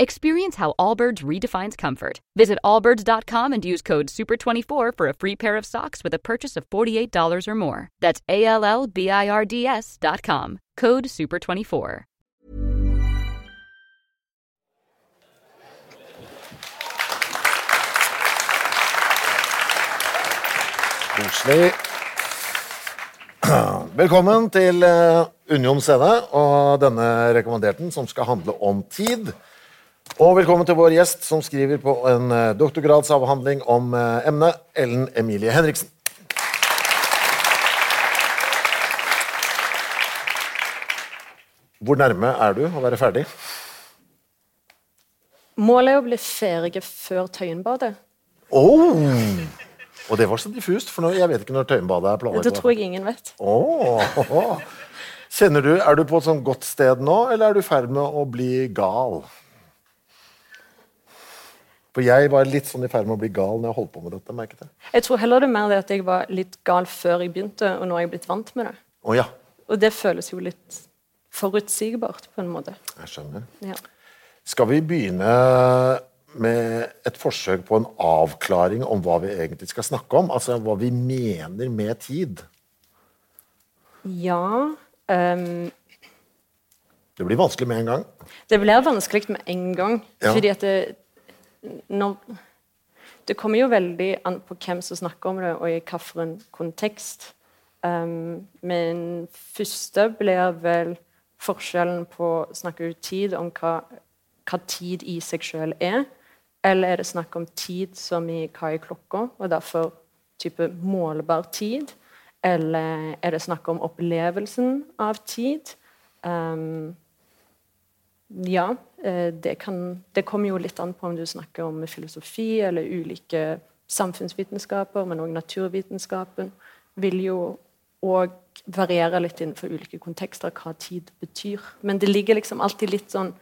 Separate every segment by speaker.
Speaker 1: Experience how Allbirds redefines comfort. Visit allbirds.com and use code SUPER24 for a free pair of socks with a purchase of $48 or more. That's A L L B I R D S.com. Code SUPER24.
Speaker 2: Koselig. Velkommen til eh, Union scene og denne rekommenderten som skal handle om tid. Og velkommen til vår gjest som skriver på en eh, doktorgradsavhandling om eh, emnet, Ellen Emilie Henriksen. Hvor nærme er du å være ferdig?
Speaker 3: Målet er å bli ferdig før Tøyenbadet.
Speaker 2: Oh! Og det var så diffust, for jeg vet ikke når Tøyenbadet er planlagt.
Speaker 3: Det tror jeg ingen vet.
Speaker 2: Åh, Kjenner du, Er du på et sånt godt sted nå, eller er du i ferd med å bli gal? For jeg var litt sånn i ferd med å bli gal når jeg holdt på med dette. merket jeg.
Speaker 3: Jeg tror heller det er mer det at jeg var litt gal før jeg begynte, og nå er jeg blitt vant med det.
Speaker 2: Oh, ja,
Speaker 3: Og det føles jo litt forutsigbart, på en måte.
Speaker 2: jeg skjønner.
Speaker 3: Ja.
Speaker 2: Skal vi begynne med et forsøk på en avklaring om hva vi egentlig skal snakke om? Altså hva vi mener med tid.
Speaker 3: ja um...
Speaker 2: Det blir vanskelig med en gang.
Speaker 3: Det blir vanskelig med en gang,
Speaker 2: Ja.
Speaker 3: fordi at det når, Det kommer jo veldig an på hvem som snakker om det, og i hvilken kontekst. Um, men første blir vel forskjellen på å snakke ut tid om hva, hva tid i seg sjøl er, eller er det snakk om tid som i hva er klokka, og derfor type målbar tid, eller er det snakk om opplevelsen av tid? Um, ja, det, kan, det kommer jo litt an på om du snakker om filosofi eller ulike samfunnsvitenskaper, men òg naturvitenskapen vil jo òg variere litt innenfor ulike kontekster hva tid betyr. Men det ligger liksom alltid litt sånn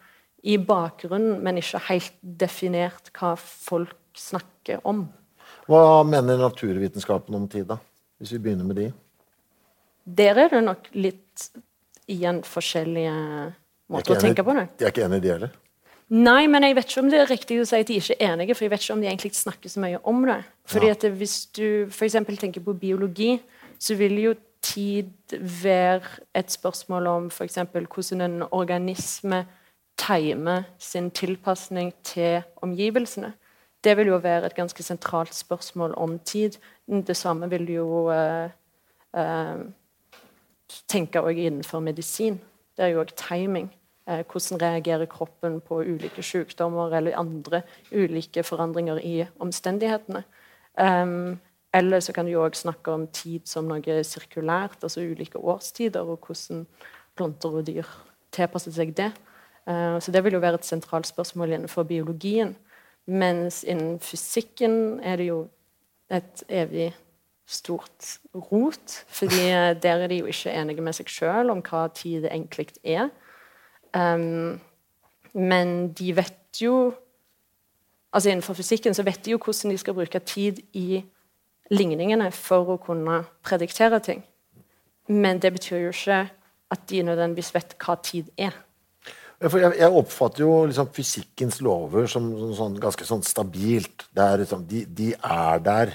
Speaker 3: i bakgrunnen, men ikke helt definert hva folk snakker om.
Speaker 2: Hva mener naturvitenskapen om tid, da? Hvis vi begynner med de.
Speaker 3: Der er det nok litt igjen forskjellige
Speaker 2: Er
Speaker 3: å tenke på det.
Speaker 2: De er ikke enige, de heller.
Speaker 3: Nei, men jeg vet ikke om det er riktig å si at de ikke er enige, for jeg vet ikke om de egentlig snakker så mye om det. Fordi
Speaker 2: Ja.
Speaker 3: at Hvis du f.eks. tenker på biologi, så vil jo tid være et spørsmål om f.eks. hvordan en organisme timer sin tilpasning til omgivelsene. Det vil jo være et ganske sentralt spørsmål om tid. Det samme vil jo uh, uh, tenke også innenfor medisin. Det er jo òg timing. Eh, hvordan reagerer kroppen på ulike sykdommer eller andre ulike forandringer i omstendighetene. Um, eller så kan du òg snakke om tid som noe sirkulært, altså ulike årstider, og hvordan planter og dyr tilpasser seg det. Eh, så det vil jo være et sentralt spørsmål innenfor biologien. Mens innen fysikken er det jo et evig stort rot. fordi der er de jo ikke enige med seg sjøl om hva tid det egentlig er. Um, men de vet jo altså Innenfor fysikken så vet de jo hvordan de skal bruke tid i ligningene for å kunne prediktere ting. Men det betyr jo ikke at de nødvendigvis vet hva tid er.
Speaker 2: Jeg, oppfatter jo liksom fysikkens lover som, som sånn, ganske sånn stabilt. Liksom, de, de er der.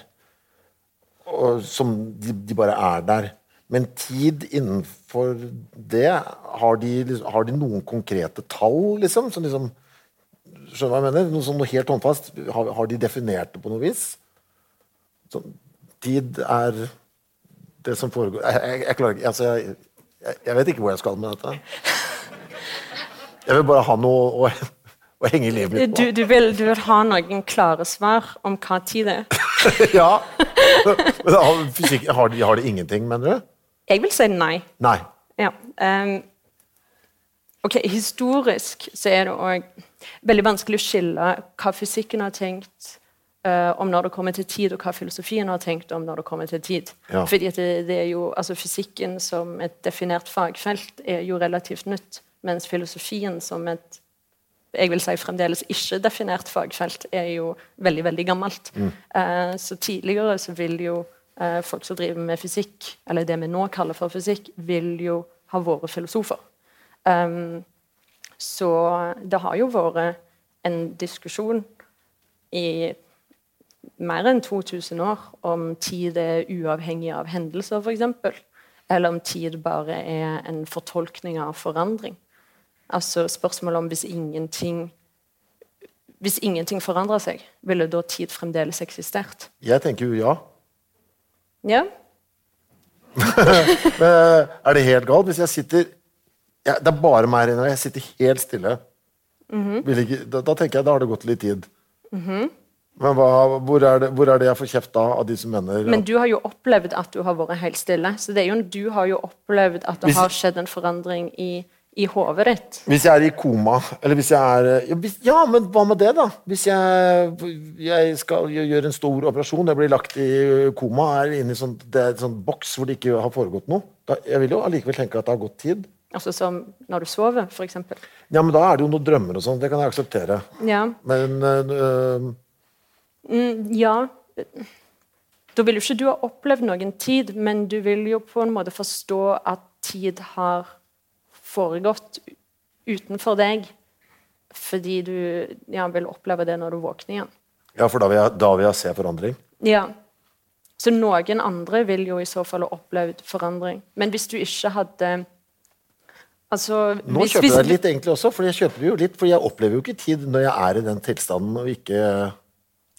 Speaker 2: Som de, de bare er der. Men tid innenfor det Har de, har de noen konkrete tall, liksom? Som liksom Skjønner hva jeg mener? Noe, sånn, noe helt håndfast. Har, har de definert det på noe vis? Sånn, tid er det som foregår Jeg, jeg, jeg klarer ikke altså, jeg, jeg vet ikke hvor jeg skal med dette. Jeg vil bare ha noe å, å henge livet mitt
Speaker 3: Du,
Speaker 2: på.
Speaker 3: du, vil, du vil ha noen klare svar om hva tid det er?
Speaker 2: ja. Men har, fysikk, har, de, har de ingenting, mener du?
Speaker 3: Jeg vil si nei.
Speaker 2: Nei.
Speaker 3: Ja. Um, ok, Historisk så er det òg veldig vanskelig å skille hva fysikken har tenkt uh, om når det kommer til tid, og hva filosofien har tenkt om når det kommer til tid.
Speaker 2: Ja.
Speaker 3: Fordi det, det er jo, altså Fysikken som et definert fagfelt er jo relativt nytt, mens filosofien som et jeg vil si fremdeles ikke-definert fagfelt er jo veldig veldig gammelt. Eh, så tidligere så vil jo eh, folk som driver med fysikk, eller det vi nå kaller for fysikk, vil jo ha vært filosofer. Um, så det har jo vært en diskusjon i mer enn 2000 år om tid er uavhengig av hendelser, f.eks. Eller om tid bare er en fortolkning av forandring. Altså spørsmålet om hvis ingenting Hvis ingenting forandrer seg, ville da tid fremdeles eksistert?
Speaker 2: Jeg tenker jo ja.
Speaker 3: Ja,
Speaker 2: Men er det helt galt hvis jeg sitter ja, Det er bare meg her inne, jeg sitter helt stille. Vil ikke, da, da tenker jeg da har det gått litt tid. Men hva, hvor, er det, hvor er det jeg får kjeft da, av de som mener
Speaker 3: Men du har jo opplevd at du har vært helt stille. Så det er jo, du har jo opplevd at det
Speaker 2: Hvis-
Speaker 3: har skjedd en forandring i, i hodet ditt.
Speaker 2: Hvis jeg er i koma, eller hvis jeg er ja, hvis, ja, men hva med det, da? Hvis jeg, jeg skal gjøre en stor operasjon, jeg blir lagt i koma, er inne i sånn, en sånn boks hvor det ikke har foregått noe. Da, jeg vil jo allikevel tenke at det har gått tid.
Speaker 3: Altså som når du sover, f.eks.
Speaker 2: Ja, men da er det jo noen drømmer og sånn. Det kan jeg akseptere.
Speaker 3: Ja.
Speaker 2: Men øh,
Speaker 3: Mm, ja. Da vil jo ikke du ha opplevd noen tid, men du vil jo på en måte forstå at tid har foregått utenfor deg. Fordi du ja, vil oppleve det når du våkner igjen.
Speaker 2: Ja, for da vil, jeg, da vil jeg se forandring.
Speaker 3: Ja. Så noen andre vil jo i så fall ha opplevd forandring. Men hvis du ikke hadde Altså
Speaker 2: Nå
Speaker 3: hvis,
Speaker 2: kjøper
Speaker 3: hvis,
Speaker 2: jeg litt egentlig også, for jeg kjøper jo litt, for jeg opplever jo ikke tid når jeg er i den tilstanden og ikke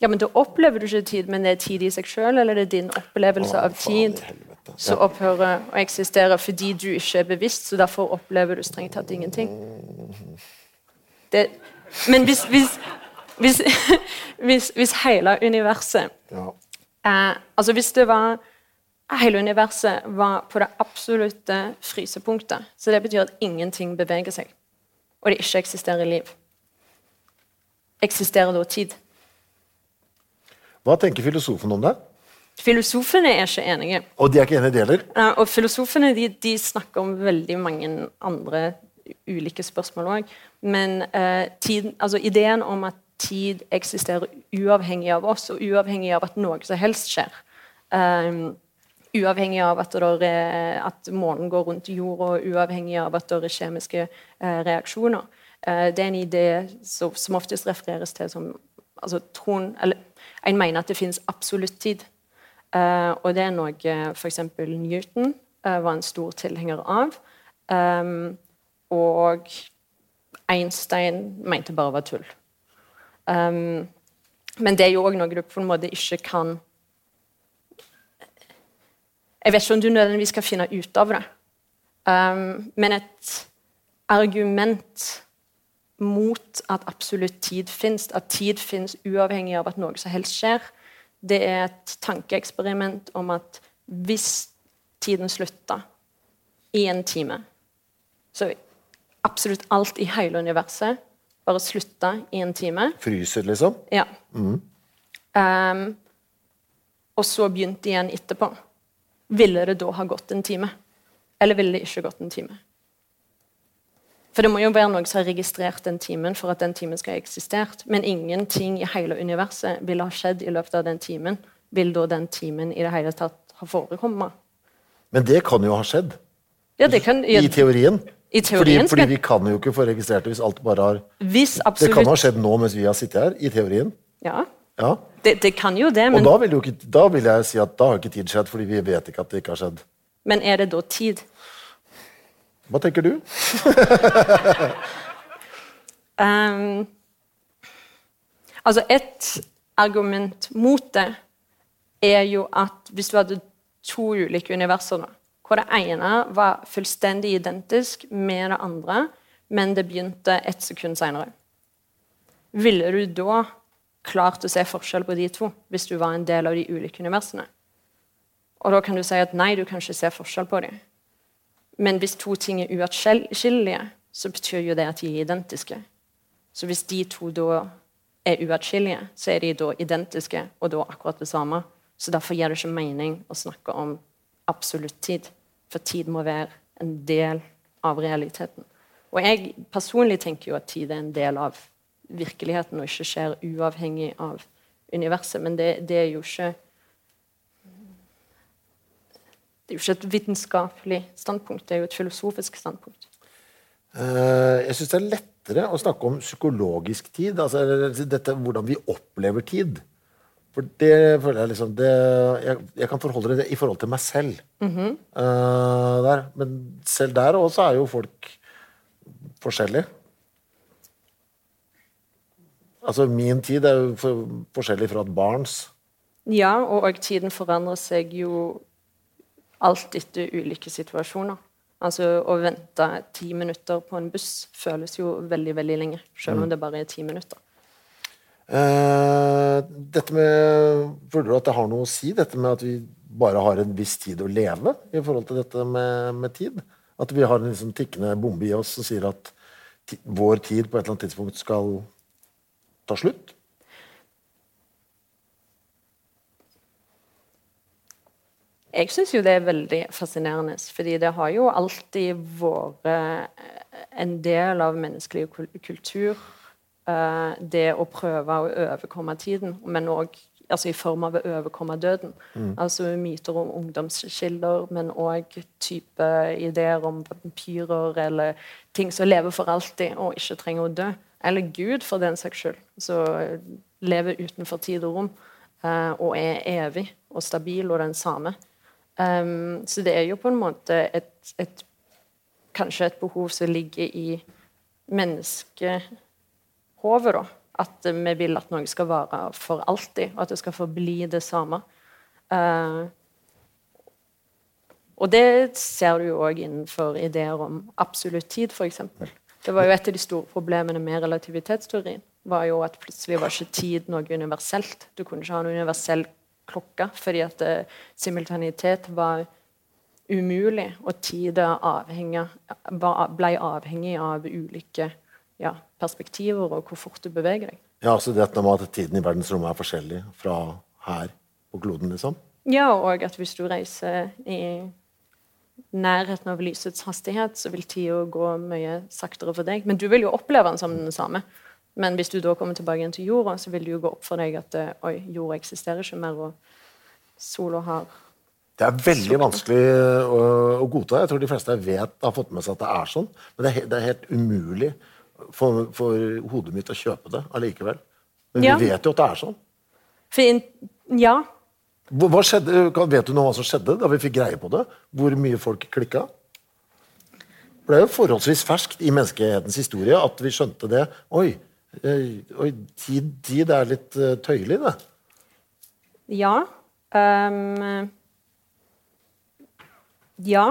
Speaker 3: Ja, men Da opplever du ikke tid, men det er tid i seg sjøl, eller det er din opplevelse
Speaker 2: Å,
Speaker 3: av tid
Speaker 2: helvete.
Speaker 3: Som opphører å eksistere fordi du ikke er bevisst, så derfor opplever du strengt tatt ingenting? Det, men hvis, hvis, hvis, hvis, hele universet
Speaker 2: Ja.
Speaker 3: eh, Altså hvis det var Hele universet var på det absolutte frysepunktet. Så det betyr at ingenting beveger seg. Og det ikke eksisterer liv. Eksisterer da tid?
Speaker 2: Hva tenker filosofen om det?
Speaker 3: Filosofene er ikke enige.
Speaker 2: Og de er ikke enige, de heller?
Speaker 3: Eh, Og filosofene de, de snakker om veldig mange andre ulike spørsmål òg. Men eh, tid, altså ideen om at tid eksisterer uavhengig av oss, og uavhengig av at noe som helst skjer Um, Uavhengig av at, er, at månen går rundt jorda, og uavhengig av at det er kjemiske eh, reaksjoner. Eh, det er en idé som, som oftest refereres til som altså, troen, eller, En mener at det finnes absolutt tid. Eh, og det er noe f.eks. Newton eh, var en stor tilhenger av. Um, og Einstein mente bare var tull. Um, men det er jo òg noe du på en måte ikke kan Jeg vet ikke om du nødvendigvis skal finne ut av det. Um, men et argument mot at absolutt tid fins, at tid fins uavhengig av at noe som helst skjer, det er et tankeeksperiment om at hvis tiden slutta i en time Så absolutt alt i hele universet bare slutta i en time.
Speaker 2: Fryser, liksom?
Speaker 3: Ja. Um, og så begynte igjen etterpå. Ville det da ha gått en time? Eller ville det ikke gått en time? For det må jo være noen som har registrert den timen for at den timen skal ha eksistert. Men ingenting i hele universet ville ha skjedd i løpet av den timen. Vil da den timen i det hele tatt ha forekommet?
Speaker 2: Men det kan jo ha skjedd.
Speaker 3: Ja, det kan, ja,
Speaker 2: I teorien.
Speaker 3: I teorien
Speaker 2: fordi, fordi vi kan jo ikke få registrert det hvis alt bare har
Speaker 3: hvis
Speaker 2: Det kan ha skjedd nå mens vi har sittet her, i teorien.
Speaker 3: Ja,
Speaker 2: Ja.
Speaker 3: det, det kan jo det,
Speaker 2: Og da vil, ikke, da vil jeg si at da har ikke tid skjedd, fordi vi vet ikke at det ikke har skjedd.
Speaker 3: men er det da tid?
Speaker 2: Hva tenker du?
Speaker 3: um, altså Et argument mot det er jo at hvis du hadde to ulike universer, da, hvor det ene var fullstendig identisk med det andre, men det begynte ett sekund seinere Ville du da klart å se forskjell på de to hvis du var en del av de ulike universene? Og da kan du si at nei, du kan ikke se forskjell på dem. Men hvis to ting er uatskillelige, så betyr jo det at de er identiske. Så hvis de to da er uatskillelige, så er de da identiske og da akkurat det samme. Så derfor gir det ikke mening å snakke om absolutt tid. For tid må være en del av realiteten. Og jeg personlig tenker jo at tid er en del av virkeligheten og ikke skjer uavhengig av universet. Men det, det er jo ikke det er jo ikke et vitenskapelig standpunkt, det er jo et filosofisk standpunkt.
Speaker 2: Uh, jeg syns det er lettere å snakke om psykologisk tid. altså dette, Hvordan vi opplever tid. For det føler jeg liksom det, jeg, jeg, kan forholde det i forhold til meg selv. Mm -hmm. uh, der. Men selv der også er jo folk forskjellige. Altså min tid er jo for, forskjellig fra et barns.
Speaker 3: Ja, og tiden forandrer seg jo alt etter ulike situasjoner. Altså Å vente ti minutter på en buss føles jo veldig veldig lenge, selv om mm. det bare er ti minutter.
Speaker 2: Uh, dette med, Føler du at det har noe å si, dette med at vi bare har en viss tid å leve i forhold til dette med, med tid? At vi har en liksom tikkende bombe i oss som sier at vår tid på et eller annet tidspunkt skal ta slutt?
Speaker 3: Jeg syns jo det er veldig fascinerende, fordi det har jo alltid vært eh, en del av menneskelig kultur, eh, det å prøve å overkomme tiden, men òg altså i form av å overkomme døden. Mm. Altså myter om ungdomskilder, men òg type ideer om vampyrer eller ting som lever for alltid og ikke trenger å dø. Eller Gud, for den saks skyld, som lever utenfor tid og rom uh, og er evig og stabil og den samme. Um, så det er jo på en måte et, et, Kanskje et behov som ligger i menneskehovet, da. At vi vil at noe skal vare for alltid, og at det skal forbli det samme. Uh, og det ser du jo òg innenfor ideer om absolutt tid, f.eks. Det var jo et av de store problemene med relativitetsteorien. var jo at Plutselig var ikke tid noe universelt. Du kunne ikke ha noe universell klokka, fordi at uh, simultanitet var umulig, og tida ble avhengig av ulike ja, perspektiver og hvor fort du beveger deg.
Speaker 2: Ja, altså dette med at Tiden i verdensrommet er forskjellig fra her på kloden? liksom?
Speaker 3: Ja, og at hvis du reiser i nærheten av lysets hastighet, så vil tida gå mye saktere for deg. Men du vil jo oppleve den som den samme. Men hvis du da kommer tilbake igjen til jorda, så vil det jo gå opp for deg at eh, oi, jorda eksisterer ikke mer, og sola har
Speaker 2: Det er veldig vanskelig å, å, godta. Jeg tror de fleste vet, har fått med seg at det er sånn. Men det er, det er helt umulig for, for, hodet mitt å kjøpe det allikevel. Men ja. vi vet jo at det er sånn.
Speaker 3: For, ja.
Speaker 2: Hva skjedde, vet du noe om hva som skjedde da vi fikk greie på det? Hvor mye folk klikka? Det er jo forholdsvis ferskt i menneskehetens historie at vi skjønte det. Oi, Oi, tid, tid er litt uh, tøyelig, det.
Speaker 3: Ja. Um, ja.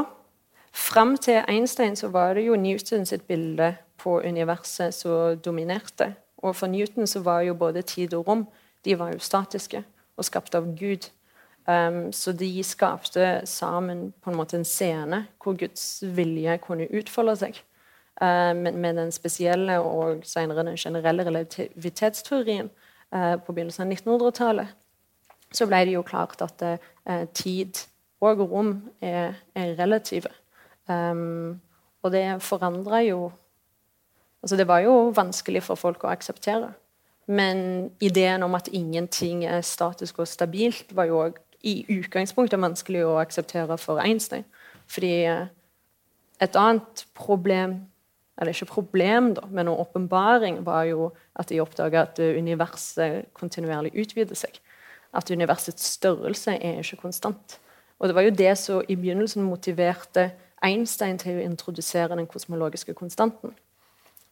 Speaker 3: Fram til Einstein så var det jo Newton sitt bilde på universet som dominerte. Og for Newton så var jo både tid og rom de var jo statiske og skapt av Gud. Um, så de skapte sammen på en måte en scene hvor Guds vilje kunne utfolde seg. Eh, men med den spesielle og senere den generelle relativitetsteorien eh, på begynnelsen av 1900-tallet, så ble det jo klart at eh, tid og rom er, er relative. Um, og det forandra jo Altså, det var jo vanskelig for folk å akseptere. Men ideen om at ingenting er statisk og stabilt, var jo òg i utgangspunktet vanskelig å akseptere for Einstein. Fordi et annet problem eller ikke problem, da, men en åpenbaring var jo at de oppdaga at universet kontinuerlig utvider seg. At universets størrelse er ikke konstant. Og Det var jo det som i begynnelsen motiverte Einstein til å introdusere den kosmologiske konstanten.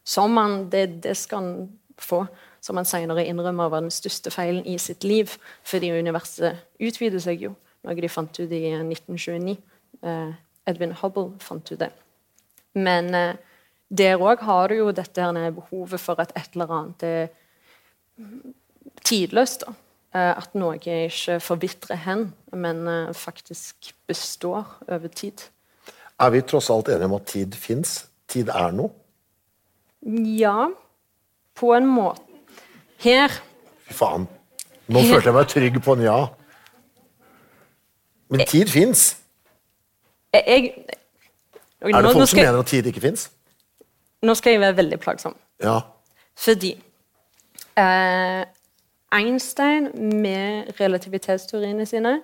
Speaker 3: Som han, det, det skal han få, som han senere innrømmer var den største feilen i sitt liv. Fordi universet utvider seg jo, noe de fant ut i 1929. Eh, Edwin Hubble fant ut det. Men eh, der òg har du jo dette her behovet for at et eller annet er tidløst. da. Eh, at noe ikke forvitrer hen, men eh, faktisk består over tid.
Speaker 2: Er vi tross alt enige om at tid fins? Tid er noe?
Speaker 3: Ja, på en måte. Her
Speaker 2: Fy faen. Nå følte jeg meg trygg på en ja. Men tid fins.
Speaker 3: jeg, jeg
Speaker 2: Er det
Speaker 3: folk
Speaker 2: folk som mener at tid ikke fins?
Speaker 3: Nå skal jeg være veldig plagsom.
Speaker 2: Ja.
Speaker 3: Fordi eh, Einstein med relativitetsteoriene sine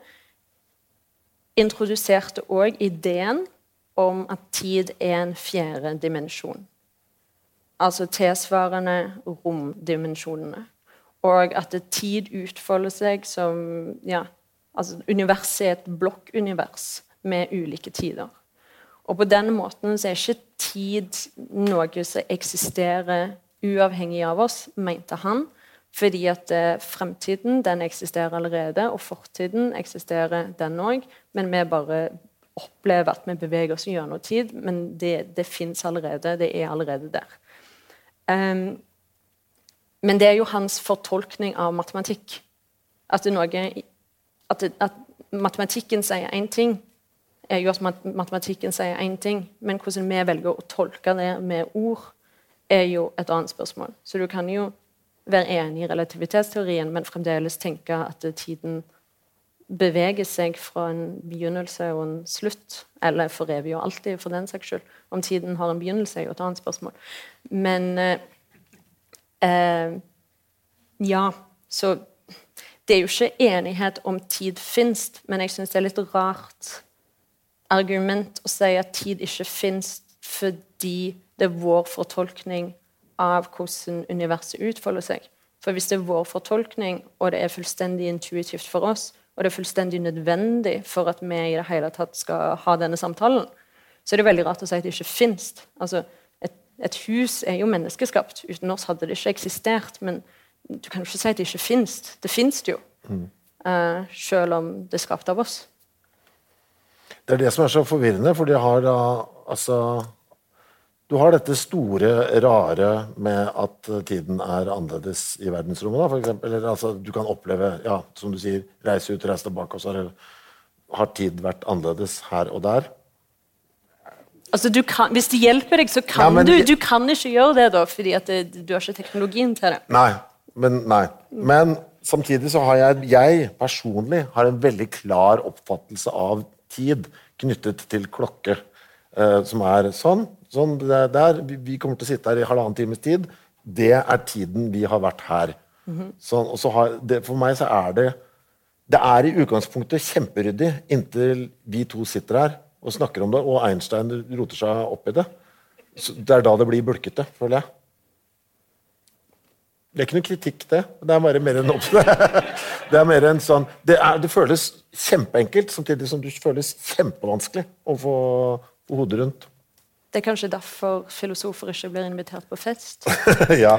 Speaker 3: introduserte òg ideen om at tid er en fjerde dimensjon. Altså tilsvarende romdimensjonene. Og at tid utfolder seg som ja, altså Universet er et blokkunivers med ulike tider. Og på den måten så er ikke tid noe som eksisterer uavhengig av oss, mente han. Fordi at eh, fremtiden den eksisterer allerede, og fortiden eksisterer den òg. Men vi bare opplever at vi beveger oss gjennom tid. Men det, det fins allerede. Det er allerede der. Um, men det er jo hans fortolkning av matematikk. At, noe, at, at matematikken sier én ting, er jo at matematikken sier én ting. Men hvordan vi velger å tolke det med ord, er jo et annet spørsmål. Så du kan jo være enig i relativitetsteorien, men fremdeles tenke at tiden beveger seg fra en begynnelse og en slutt. Eller for evig og alltid, for den saks skyld. Om tiden har en begynnelse, er jo et annet spørsmål. Men eh, eh, Ja, så det er jo ikke enighet om tid fins, men jeg syns det er litt rart argument å si at tid ikke fins fordi det er vår fortolkning av hvordan universet utfolder seg. For hvis det er vår fortolkning, og det er fullstendig intuitivt for oss, og det er fullstendig nødvendig for at vi i det hele tatt skal ha denne samtalen, så er det veldig rart å si at det ikke fins. Altså, et, et hus er jo menneskeskapt. Uten oss hadde det ikke eksistert. Men du kan jo ikke si at det ikke fins. Det fins jo. Eh, selv om det er skapt av oss.
Speaker 2: Det er det som er så forvirrende, for de har da altså Du har dette store, rare med at eh, tiden er annerledes i verdensrommet, da, for eksempel. Eller altså, du kan oppleve, ja, som du sier, reise ut, reise tilbake, og så har, har tid vært annerledes her og der.
Speaker 3: Altså, du kan, hvis det hjelper deg, så kan
Speaker 2: men-
Speaker 3: du. Du kan ikke gjøre det, da, fordi at det, du har ikke teknologien til det.
Speaker 2: Nei, men, nei. men samtidig så har jeg, jeg personlig har en veldig klar oppfattelse av tid knyttet til klokke. eh, som er sånn. sånn er der, vi, kommer til å sitte her i halvannen times tid. Det er tiden vi har vært her. sånn, og så har, det, for meg så er det Det er i utgangspunktet kjemperyddig inntil vi to sitter her og snakker om det, og Einstein roter seg opp i det. Så det er da det blir bulkete, føler jeg. Det er ikke noe kritikk, det. Det er bare mer en. Det er mer en sånn det, er, det føles kjempeenkelt, samtidig som det føles kjempevanskelig å få, få hodet rundt.
Speaker 3: Det er kanskje derfor filosofer ikke blir invitert på fest.
Speaker 2: ja.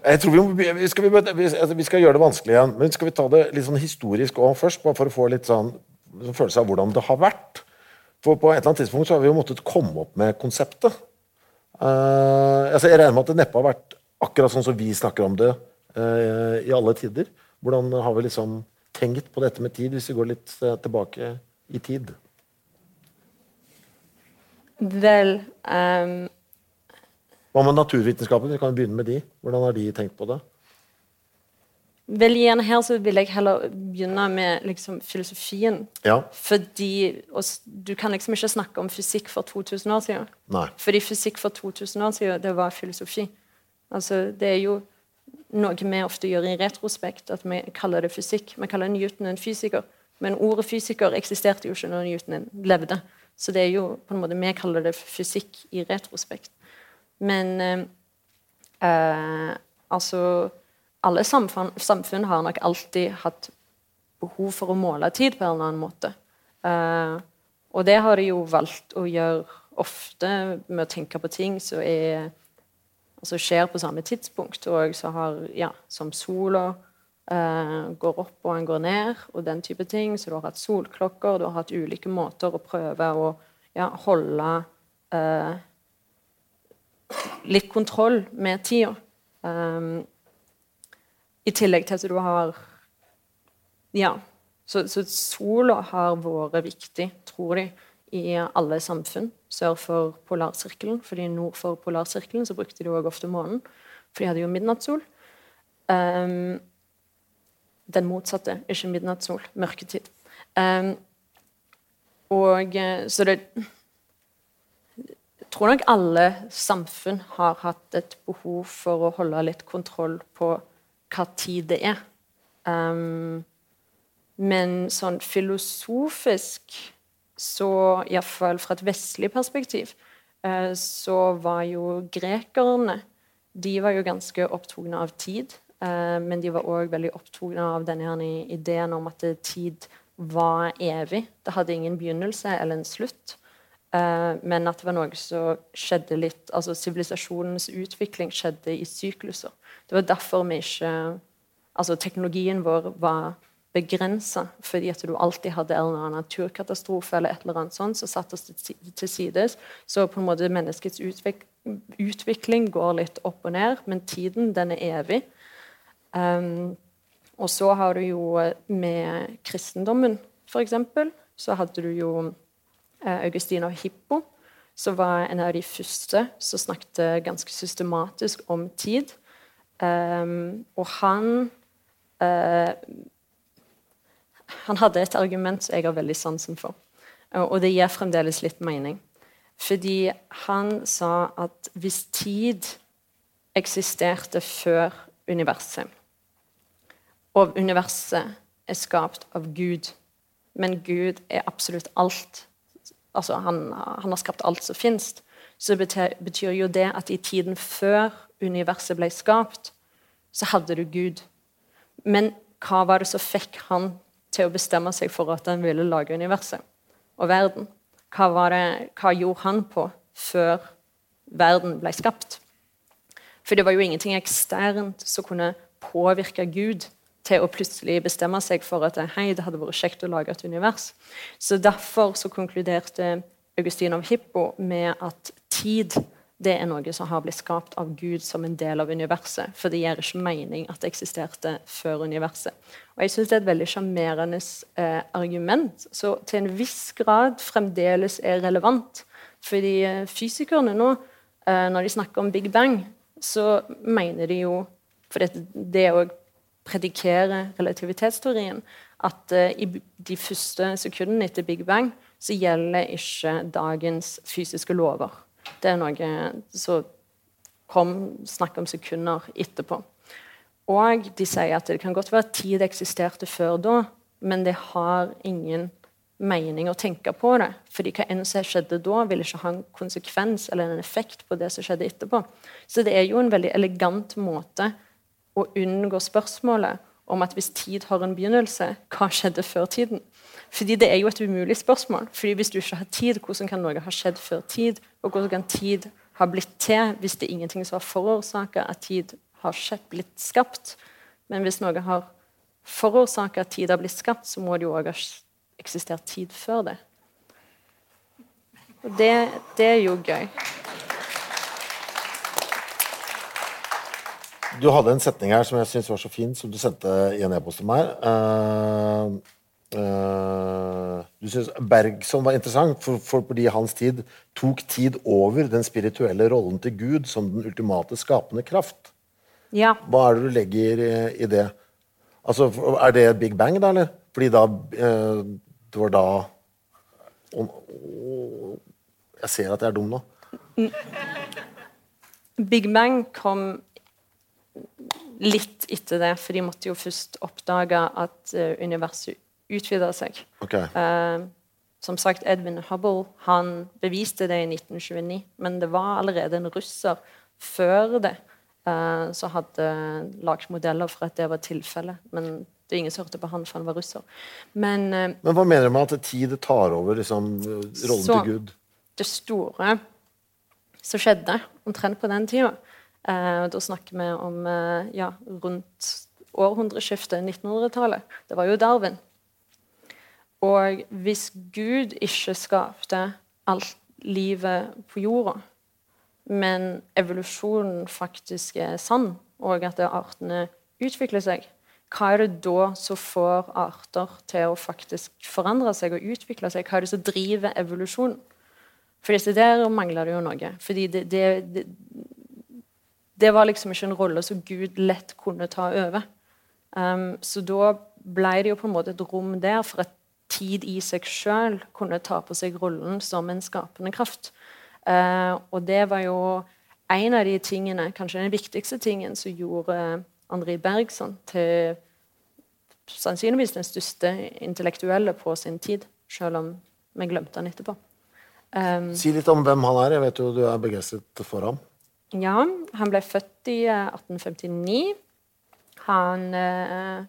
Speaker 2: Jeg tror vi, vi, skal, vi, altså, vi skal gjøre det vanskelig igjen, men skal vi ta det litt sånn historisk òg først? Bare for å få litt sånn følelse av hvordan det har vært. For på et eller annet tidspunkt så har vi jo måttet komme opp med konseptet. Uh, altså jeg regner med at det neppe har vært akkurat sånn som vi snakker om det eh, i alle tider. Hvordan har vi liksom tenkt på dette med tid, hvis vi går litt eh, tilbake i tid?
Speaker 3: Vel um...
Speaker 2: Hva med naturvitenskapen? Vi kan begynne med de. Hvordan har de tenkt på det?
Speaker 3: Vel, igjen her så vil jeg heller begynne med liksom, filosofien.
Speaker 2: Ja.
Speaker 3: Fordi og Du kan liksom ikke snakke om fysikk for 2000 år siden.
Speaker 2: Nei.
Speaker 3: Fordi fysikk for 2000 år siden, det var filosofi. Altså, det er jo noe vi ofte gjør i retrospekt, at vi kaller det fysikk. Vi kaller Newton en fysiker. Men ordet fysiker eksisterte jo ikke når Newton levde. Så det er jo på en måte vi kaller det fysikk i retrospekt. Men eh, eh, altså Alle samfunn, samfunn har nok alltid hatt behov for å måle tid på en eller annen måte. Eh, og det har de jo valgt å gjøre ofte med å tenke på ting som er altså skjer på samme tidspunkt, og så har, ja, som sola eh, går opp og den går ned, og den type ting. Så du har hatt solklokker, du har hatt ulike måter å prøve å ja, holde eh, litt kontroll med tida. Um, I tillegg til at du har Ja. Så, så sola har vært viktig, tror de, i alle samfunn sør for polarsirkelen. fordi nord for polarsirkelen så brukte de òg ofte månen, for de hadde jo midnattssol. Um, den motsatte, ikke midnattssol, mørketid. Um, og eh, så det Jeg tror nok alle samfunn har hatt et behov for å holde litt kontroll på hva tid det er. Um, men sånn filosofisk, så iallfall fra et vestlig perspektiv, uh, så var jo grekerne De var jo ganske opptatt av tid. Uh, men de var òg veldig opptatt av denne ideen om at tid var evig. Det hadde ingen begynnelse eller en slutt. Uh, men at det var noe som skjedde litt altså Sivilisasjonens utvikling skjedde i sykluser. Det var derfor vi ikke Altså teknologien vår var begrensa fordi at du alltid hadde en eller annen naturkatastrofe eller et eller annet sånt som satte oss til sides. Så på en måte menneskets utvik utvikling går litt opp og ned, men tiden, den er evig. Um, og så har du jo med kristendommen, f.eks., så hadde du jo eh, Augustin Hippo, som var en av de første som snakket ganske systematisk om tid. Um, og han uh, Han hadde et argument som jeg har veldig sansen for, og det gir fremdeles litt mening. Fordi han sa at hvis tid eksisterte før universet, og universet er skapt av Gud, men Gud er absolutt alt altså han, han har skapt alt som finnes, så betyr jo det at i tiden før universet ble skapt, så hadde du Gud. Men hva var det som fikk han til å bestemme seg for at han ville lage universet og verden? Hva, det, hva gjorde han på før verden ble skapt? For det var jo ingenting eksternt som kunne påvirke Gud til å plutselig bestemme seg for at hei, det hadde vært kjekt å lage et univers. Så Derfor så konkluderte Augustin av Hippo med at tid det er noe som har blitt skapt av Gud som en del av universet. For det gir ikke mening at det eksisterte før universet. Og Jeg syns det er et veldig sjarmerende eh, argument, så til en viss grad fremdeles er relevant. Fordi eh, fysikerne nå, eh, når de snakker om Big Bang, så mener de jo For det, å predikere relativitetsteorien, at eh, i de første sekundene etter Big Bang så gjelder ikke dagens fysiske lover. Det er noe som kom snakk om sekunder etterpå. Og de sier at det kan godt være at tid eksisterte før da, men det har ingen mening å tenke på det. fordi hva enn som skjedde da, vil ikke ha en konsekvens eller en effekt på det som skjedde etterpå. Så det er jo en veldig elegant måte å unngå spørsmålet om at hvis tid har en begynnelse, hva skjedde før tiden? Fordi det er jo et umulig spørsmål. Fordi Hvis du ikke har tid, hvordan kan noe ha skjedd før tid? Og hvordan tid har blitt til hvis det er ingenting som har forårsaka at tid har blitt skapt? Men hvis noe har forårsaka at tid har blitt skapt, så må det jo òg ha eksistert tid før det. Og det, det er jo gøy.
Speaker 2: Du hadde en setning her som jeg syns var så fin, som du sendte i en e-post til meg. Uh, du syns Bergson var interessant, for, for fordi hans tid tok tid over den spirituelle rollen til Gud som den ultimate skapende kraft.
Speaker 3: Ja.
Speaker 2: Hva er det du legger i, i det? Altså, Er det Big Bang, da, eller? Fordi da uh, Det var da og, å, Jeg ser at jeg er dum nå.
Speaker 3: Big Bang kom litt etter det, for de måtte jo først oppdage at uh, universet utvida seg.
Speaker 2: Okay.
Speaker 3: Uh, som sagt, Edwin Hubble han beviste det i 1929, men det var allerede en russer før det uh, som hadde lagd modeller for at det var tilfellet. Men det er ingen som hørte på han, for han var russer. Men,
Speaker 2: men hva mener du med at tid tar over liksom, rollen så, til Gud?
Speaker 3: Det store som skjedde omtrent på den tida, uh, da snakker vi om ja, rundt århundreskiftet, 1900-tallet. Det var jo Darwin. Og hvis Gud ikke skapte alt livet på jorda, men evolusjonen faktisk er sann, og at artene utvikler seg, hva er det da som får arter til å faktisk forandre seg og utvikle seg? Hva er det som driver evolusjonen? For disse der mangler det jo noe. Fordi det, det, det, det var liksom ikke en rolle som Gud lett kunne ta over. Um, så da ble det jo på en måte et rom der for at tid i seg sjøl kunne ta på seg rollen som en skapende kraft. Uh, og det var jo en av de tingene, kanskje den viktigste tingen, som gjorde André Bergson til sannsynligvis den største intellektuelle på sin tid, selv om vi glemte han etterpå.
Speaker 2: Um, si litt om hvem han er. Jeg vet jo du er begeistret for ham.
Speaker 3: Ja, han ble født i 1859. Eh, han uh,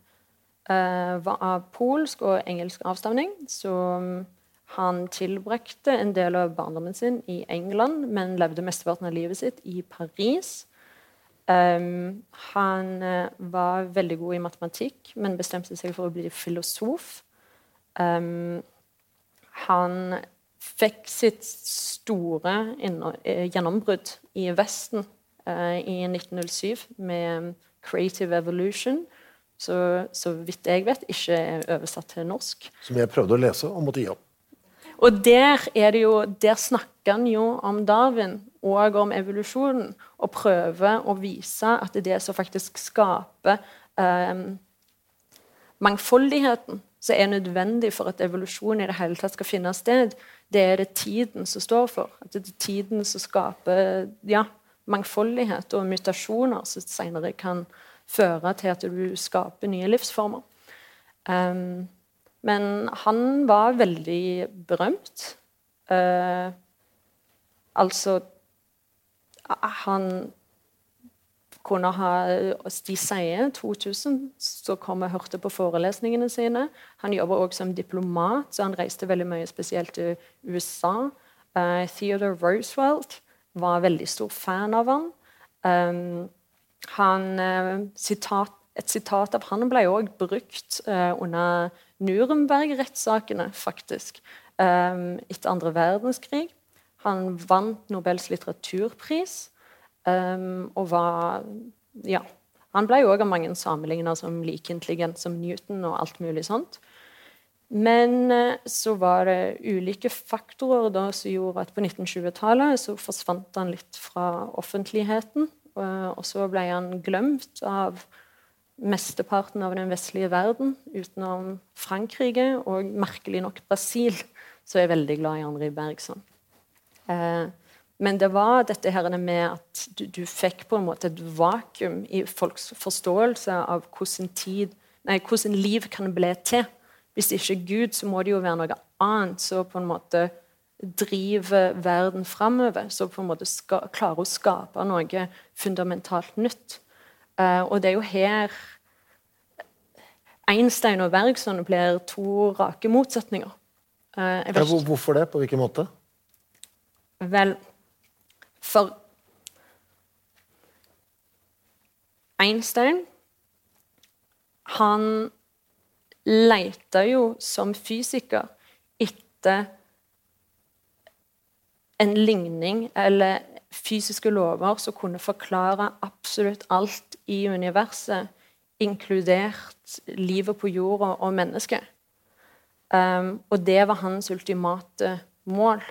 Speaker 3: var av polsk og engelsk avstamning, så han tilbrakte en del av barndommen sin i England, men levde mesteparten av livet sitt i Paris. Um, han uh, var veldig god i matematikk, men bestemte seg for å bli filosof. Um, han fikk sitt store eh, gjennombrudd i Vesten uh, i 1907 med 'Creative Evolution', så, så vidt jeg vet ikke er oversatt til norsk.
Speaker 2: Som jeg prøvde å lese og måtte gi opp.
Speaker 3: Og der, er det jo, der snakker han jo om Darwin og om evolusjonen, og prøver å vise at det er det som faktisk skaper eh, mangfoldigheten som er nødvendig for at evolusjon i det hele tatt skal finne sted det er det tiden som står for. At det er tiden som skaper ja, mangfoldighet og mutasjoner som senere kan føre til at du skaper nye livsformer. Um, men han var veldig berømt. Uh, altså Han kunne ha De sier 2000 så kom og hørte på forelesningene sine. Han jobber også som diplomat, så han reiste veldig mye, spesielt til USA. Uh, Theodore Roosevelt var veldig stor fan av han. Um, han sitat, et sitat av han ble òg brukt uh, under Nuremberg-rettssakene, faktisk, um, etter andre verdenskrig. Han vant Nobels litteraturpris. Og var Ja. Han ble òg av mange sammenligna som like intelligent som Newton og alt mulig sånt. Men så var det ulike faktorer da som gjorde at på 1920-tallet så forsvant han litt fra offentligheten. Uh, og så ble han glemt av mesteparten av den vestlige verden utenom Frankrike og merkelig nok Brasil, som er veldig glad i Henri Bergson. Uh, men det var dette her med at du, du, fikk på en måte et vakuum i folks forståelse av hvordan, tid, nei, hvordan liv kan bli til. Hvis det ikke er Gud, så må det jo være noe annet Så på en måte driver verden framover. Som på en måte skal, klarer å skape noe fundamentalt nytt. Uh, og det er jo her Einstein og Bergson blir to rake motsetninger.
Speaker 2: Uh, ja, hvorfor det? På hvilken måte?
Speaker 3: Vel, for Einstein han leita jo som fysiker etter en ligning eller fysiske lover som kunne forklare absolutt alt i universet, inkludert livet på jorda og mennesket. Um, og det var hans ultimate mål.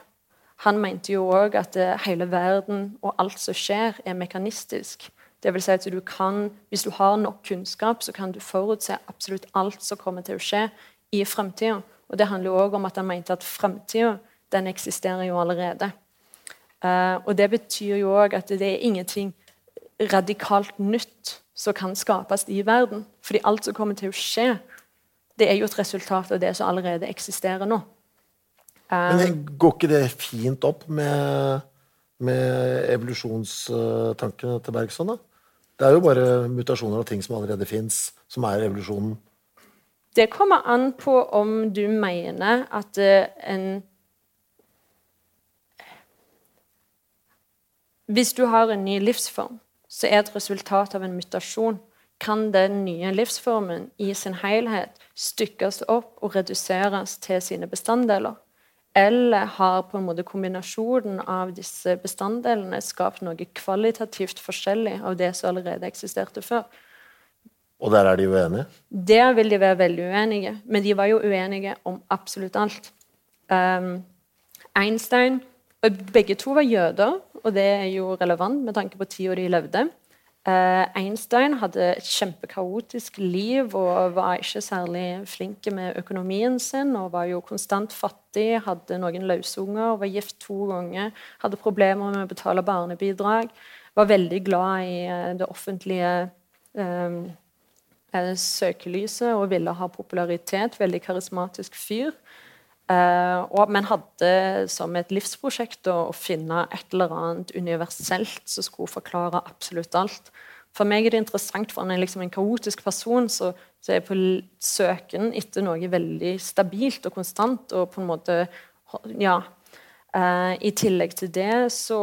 Speaker 3: Han mente jo òg at eh, hele verden og alt som skjer, er mekanistisk. Det vil si at du kan, Hvis du har nok kunnskap, så kan du forutse absolutt alt som kommer til å skje i framtida. Og det handler òg om at han mente at framtida den eksisterer jo allerede. Uh, og det betyr jo òg at det er ingenting radikalt nytt som kan skapes i verden. Fordi alt som kommer til å skje, det er jo et resultat av det som allerede eksisterer nå.
Speaker 2: Men um, går ikke det fint opp med, med evolusjonstankene til Bergson? da? Det er jo bare mutasjoner av ting som allerede fins, som er evolusjonen.
Speaker 3: Det kommer an på om du mener at eh, en Hvis du har en ny livsform, så er et resultat av en mutasjon. Kan den nye livsformen i sin helhet stykkes opp og reduseres til sine bestanddeler? Eller har på en måte kombinasjonen av disse bestanddelene skapt noe kvalitativt forskjellig av det som allerede eksisterte før?
Speaker 2: Og der er de uenige?
Speaker 3: Der vil de være veldig uenige. Men de var jo uenige om absolutt alt. Um, Einstein Begge to var jøder, og det er jo relevant med tanke på tida de levde. Uh, Einstein hadde et kjempekaotisk liv og var ikke særlig flink med økonomien sin. og Var jo konstant fattig, hadde noen løsunger, var gift to ganger. Hadde problemer med å betale barnebidrag. Var veldig glad i uh, det offentlige um, søkelyset og ville ha popularitet. Veldig karismatisk fyr. Uh, og, men hadde som et livsprosjekt å, å, finne et eller annet universelt som skulle forklare absolutt alt. For meg er det interessant, for han er liksom en kaotisk person, så, så er jeg på søken etter noe veldig stabilt og konstant. og på en måte, ja. Uh, I tillegg til det så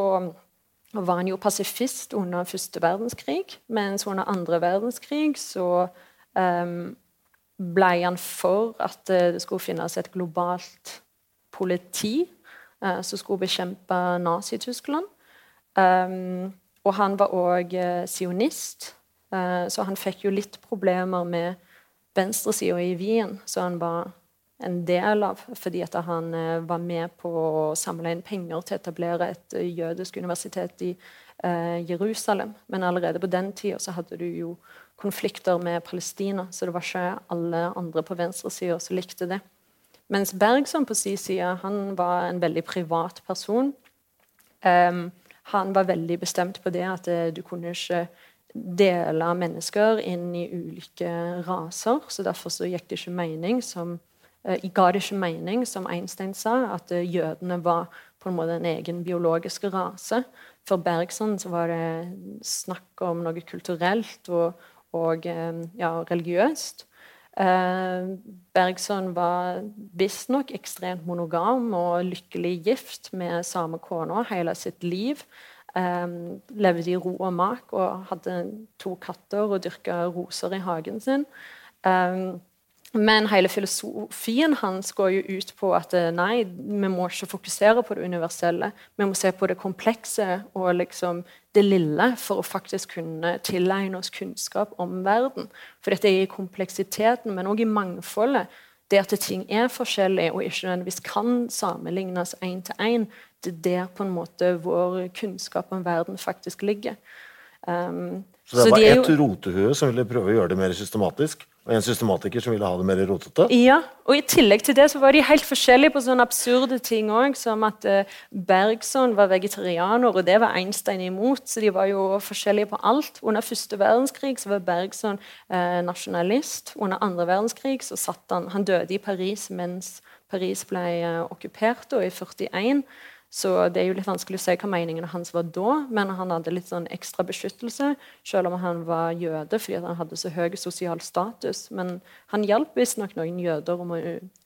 Speaker 3: var han jo pasifist under første verdenskrig, mens under andre verdenskrig så um, ble han for at det skulle finnes et globalt politi eh, som skulle bekjempe Nazi-Tyskland. Um, og han var òg eh, sionist, eh, så han fikk jo litt problemer med venstresida i Wien, som han var en del av, fordi at han eh, var med på å samle inn penger til å etablere et eh, jødisk universitet i eh, Jerusalem. Men allerede på den tida hadde du jo konflikter med Palestina, så det var ikke alle andre på venstresida som likte det. Mens Bergson på sin side han var en veldig privat person. Um, han var veldig bestemt på det at uh, du kunne ikke dele mennesker inn i ulike raser. så Derfor så gikk det ikke mening som, uh, ga det ikke mening, som Einstein sa, at uh, jødene var på en måte en egen biologisk rase. For Bergson så var det snakk om noe kulturelt og, og eh, ja, religiøst. Eh, Bergson var visstnok ekstremt monogam og lykkelig gift med samme kone hele sitt liv. Um, levde i ro og mak og hadde to katter og dyrka roser i hagen sin. Men hele filosofien hans går jo ut på at nei, vi må ikke fokusere på det universelle. Vi må se på det komplekse og liksom det lille for å faktisk kunne tilegne oss kunnskap om verden. For dette er i kompleksiteten, men òg i mangfoldet. Det at ting er forskjellige og ikke nødvendigvis kan sammenlignes én til én. Det er der på en måte vår kunnskap om verden faktisk ligger.
Speaker 2: Um, så det bare ett rotehue som ville prøve å gjøre det mer systematisk? Og en systematiker som ville ha det mer rotete?
Speaker 3: Ja, og i tillegg til det så var de helt forskjellige på sånne absurde ting òg, som at uh, Bergson var vegetarianer, og det var Einstein imot. Så de var jo forskjellige på alt. Under første verdenskrig så var Bergson eh, nasjonalist. Under andre verdenskrig så satt han Han døde i Paris mens Paris ble eh, okkupert, og i 41. Så det er jo litt vanskelig å si hva meningene hans var da, men han hadde litt sånn ekstra beskyttelse, selv om han var jøde fordi han hadde så høy sosial status. Men han hjalp visstnok noen jøder om å,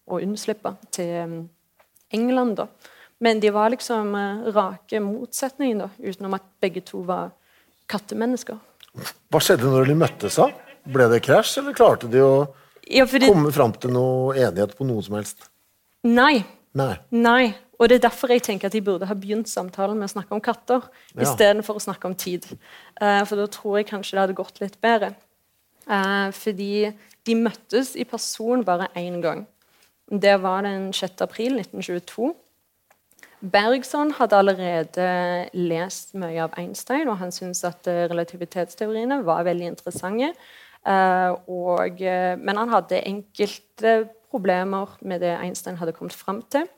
Speaker 3: å unnslippe til um, England. da. Men de var liksom uh, rake motsetninger, da, utenom at begge to var kattemennesker.
Speaker 2: Hva skjedde når de møttes? da? Ble det krasj, eller klarte de å ja, fordi... komme fram til noe enighet på noe som helst?
Speaker 3: Nei.
Speaker 2: Nei.
Speaker 3: Nei. Og det er derfor jeg tenker at de burde ha begynt samtalen med å snakke om katter ja. istedenfor å snakke om tid. Uh, for da tror jeg kanskje det hadde gått litt bedre. Uh, fordi de møttes i person bare én gang. Det var den 6. april 1922. Bergson hadde allerede lest mye av Einstein, og han syntes at eh, relativitetsteoriene var veldig interessante. Og, men han hadde enkelte problemer med det Einstein hadde kommet fram til.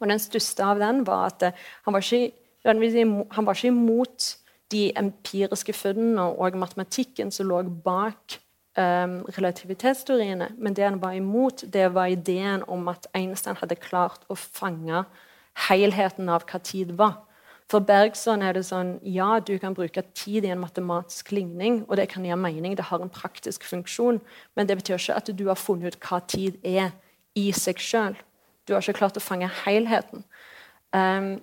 Speaker 3: Og Den største av den var at eh, han var ikke, han var ikke imot de empiriske funnene og matematikken som lå bak um, relativitetsteoriene. Men det han var imot, det var ideen om at Einstein hadde klart å fange helheten av hva tid var. For Bergson er det sånn ja, du kan bruke tid i en matematisk ligning, og det kan gi mening, det har en praktisk funksjon, men det betyr ikke at du har funnet ut hva tid er i seg sjøl. Du har ikke klart å fange helheten. Um,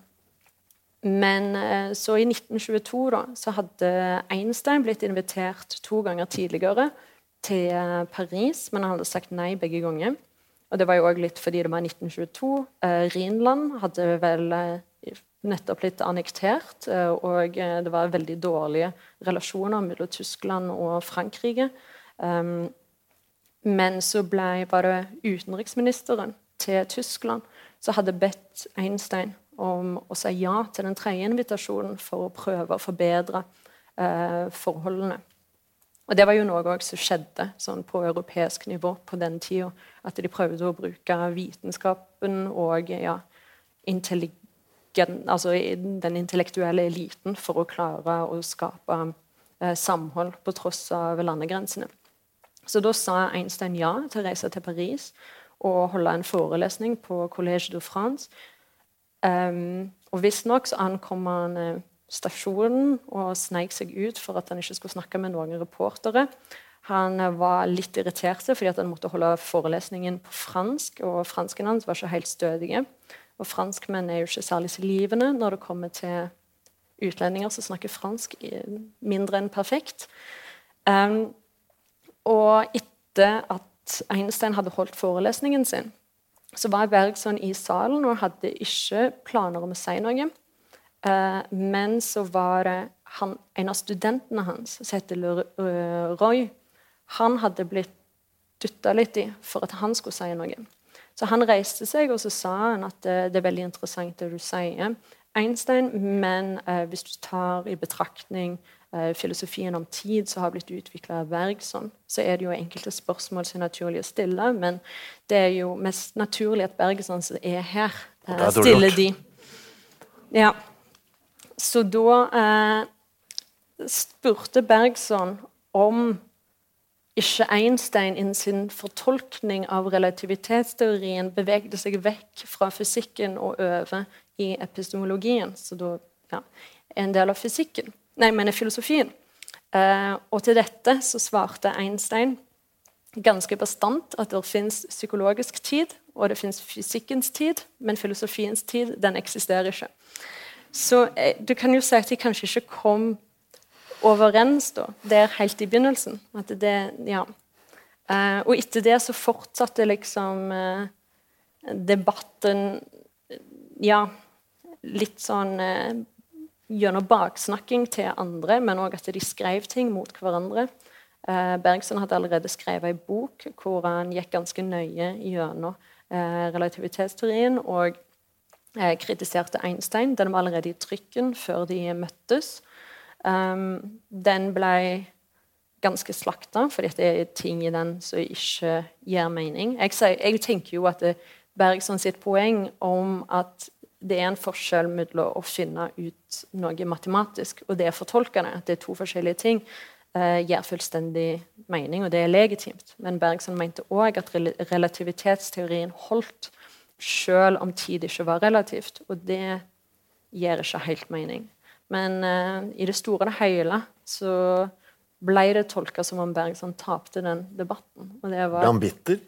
Speaker 3: men uh, så i 1922 da, så hadde Einstein blitt invitert to ganger tidligere til uh, Paris, men han hadde sagt nei begge ganger. Og det var jo også litt fordi det var 1922. Uh, Rhinland hadde vel nettopp blitt annektert, og det var veldig dårlige relasjoner mellom Tyskland og Frankrike. Um, men så ble, var det utenriksministeren til Tyskland så hadde bedt Einstein om å si ja til den tredje invitasjonen for å prøve å forbedre eh, forholdene. Og Det var jo noe som skjedde sånn på europeisk nivå på den tida. At de prøvde å bruke vitenskapen og ja, altså den intellektuelle eliten for å klare å skape eh, samhold på tross av landegrensene. Så da sa Einstein ja til å reise til Paris og holde en forelesning på Collège de France. Um, og Visstnok ankom han uh, stasjonen og sneik seg ut for at han ikke skulle snakke med noen reportere. Han uh, var litt irritert fordi han måtte holde forelesningen på fransk, og fransken hans var ikke helt stødige. Og franskmenn er jo ikke særlig livende når det kommer til utlendinger som snakker fransk mindre enn perfekt. Um, og etter at Einstein hadde holdt forelesningen sin, så var Bergson i salen og hadde ikke planer om å si noe. Uh, men så var det han, en av studentene hans, som heter Roy, han hadde blitt dytta litt i for at han skulle si noe. Så han reiste seg og så sa han at det, det er veldig interessant det du sier, Einstein, men hvis du tar i betraktning Eh, filosofien om tid som har blitt utvikla av Bergson, så er det jo enkelte spørsmål som er naturlig å stille. Men det er jo mest naturlig at Bergson er her, uh, stiller de. Ja. Så da eh, spurte Bergson om ikke Einstein i sin fortolkning av relativitetsteorien bevegde seg vekk fra fysikken og over i epistemologien, så da ja, en del av fysikken. Nei, mener filosofien. Eh, og til dette så svarte Einstein ganske bastant at det fins psykologisk tid, og det fins fysikkens tid, men filosofiens tid den eksisterer ikke. Så eh, du kan jo si at de kanskje ikke kom overens da, der helt i begynnelsen. At det, ja. Eh, og etter det så fortsatte liksom eh, debatten ja, litt sånn gjennom baksnakking til andre, men òg at de skrev ting mot hverandre. Eh, Bergson hadde allerede skrevet ei bok hvor han gikk ganske nøye gjennom eh, relativitetsteorien og eh, kritiserte Einstein. Den var allerede i trykken før de møttes. Um, den ble ganske slakta, fordi det er ting i den som ikke gir mening. Jeg tenker jo at Bergson sitt poeng om at det er en forskjell mellom å finne ut noe matematisk og det å fortolke det. Det er to forskjellige ting. Uh, gir fullstendig mening, og det er legitimt. Men Bergson mente òg at relativitetsteorien holdt selv om tid ikke var relativt. Og det gir ikke helt mening. Men uh, i det store og hele så ble det tolka som om Bergson tapte den debatten. Og det var
Speaker 2: Ble han bitter?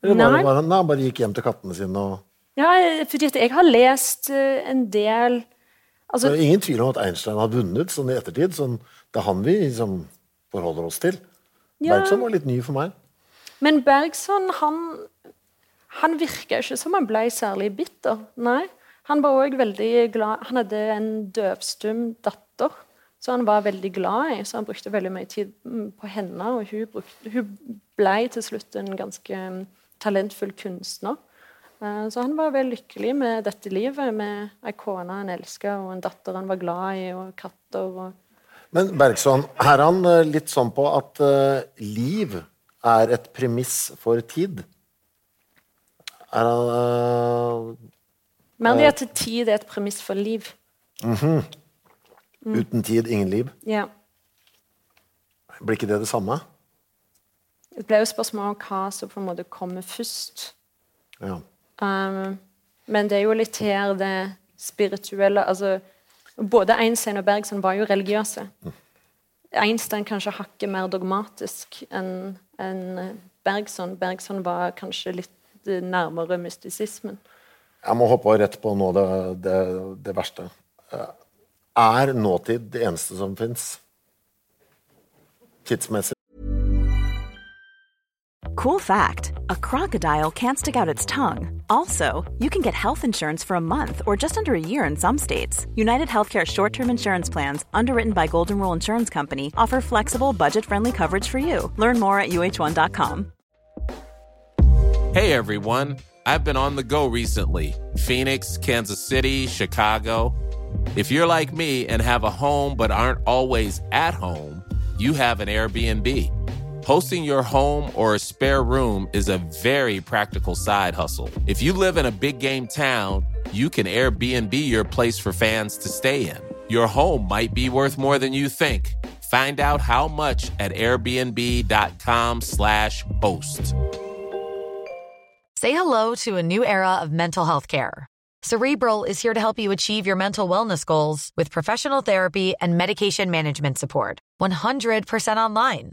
Speaker 2: Eller bare, bare, han bare gikk hjem til kattene sine og
Speaker 3: ja, fordi jeg har lest uh, en del
Speaker 2: altså, Det er ingen tvil om at Einstein har vunnet sånn i ettertid. Sånn, det er han vi liksom, forholder oss til. Ja. Bergson var litt ny for meg.
Speaker 3: Men Bergson, han, han virka ikke som han ble særlig bitter. Nei. Han var òg veldig glad Han hadde en døvstum datter så han var veldig glad i. Så han brukte veldig mye tid mm, på henne. Og hun, brukte, hun ble til slutt en ganske talentfull kunstner. Eh, så han var veldig lykkelig med dette livet, med ei kone han elska, og en datter han var glad i, og katter. og
Speaker 2: Men Bergson, her er han eh, litt sånn på at uh, liv er et premiss for tid? Er han uh,
Speaker 3: Mer det at tid er et premiss for liv.
Speaker 2: Mm -hmm. mm. Uten tid, ingen liv?
Speaker 3: Ja.
Speaker 2: Blir ikke det det samme?
Speaker 3: Det ble jo spørsmål om hva som på en måte kommer først.
Speaker 2: Ja.
Speaker 3: Um, men det er jo litt her det spirituelle altså, Både Einstein og Bergson var jo religiøse. Einstein kanskje hakket mer dogmatisk enn en Bergson. Bergson var kanskje litt nærmere mystisismen.
Speaker 2: Jeg må hoppe rett på nå det, det, det verste. Er nåtid det eneste som fins? Tidsmessig.
Speaker 4: Cool fact a crocodile can't stick out its tongue. Also, you can get health insurance for a month or just under a year in some states. United Healthcare short term insurance plans, underwritten by Golden Rule Insurance Company, offer flexible, budget friendly coverage for you. Learn more at uh1.com.
Speaker 5: Hey everyone, I've been on the go recently Phoenix, Kansas City, Chicago. If you're like me and have a home but aren't always at home, you have an Airbnb. Hosting your home or a spare room is a very practical side hustle. If you live in a big game town, you can Airbnb your place for fans to stay in. Your home might be worth more than you think. Find out how much at airbnb.com/slash host.
Speaker 6: Say hello to a new era of mental health care. Cerebral is here to help you achieve your mental wellness goals with professional therapy and medication management support. 100% online.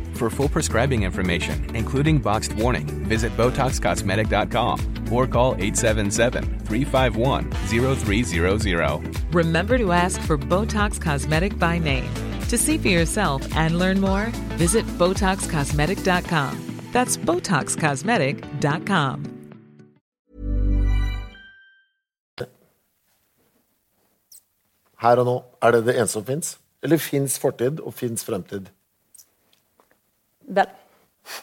Speaker 7: For full prescribing information, including boxed warning, visit BotoxCosmetic.com or call 877-351-0300.
Speaker 8: Remember to ask for Botox Cosmetic by name. To see for yourself and learn more, visit BotoxCosmetic.com. That's BotoxCosmetic.com.
Speaker 2: Her og nå, er det det eneste som fins? Eller fins fortid og fins fremtid?
Speaker 3: Vel,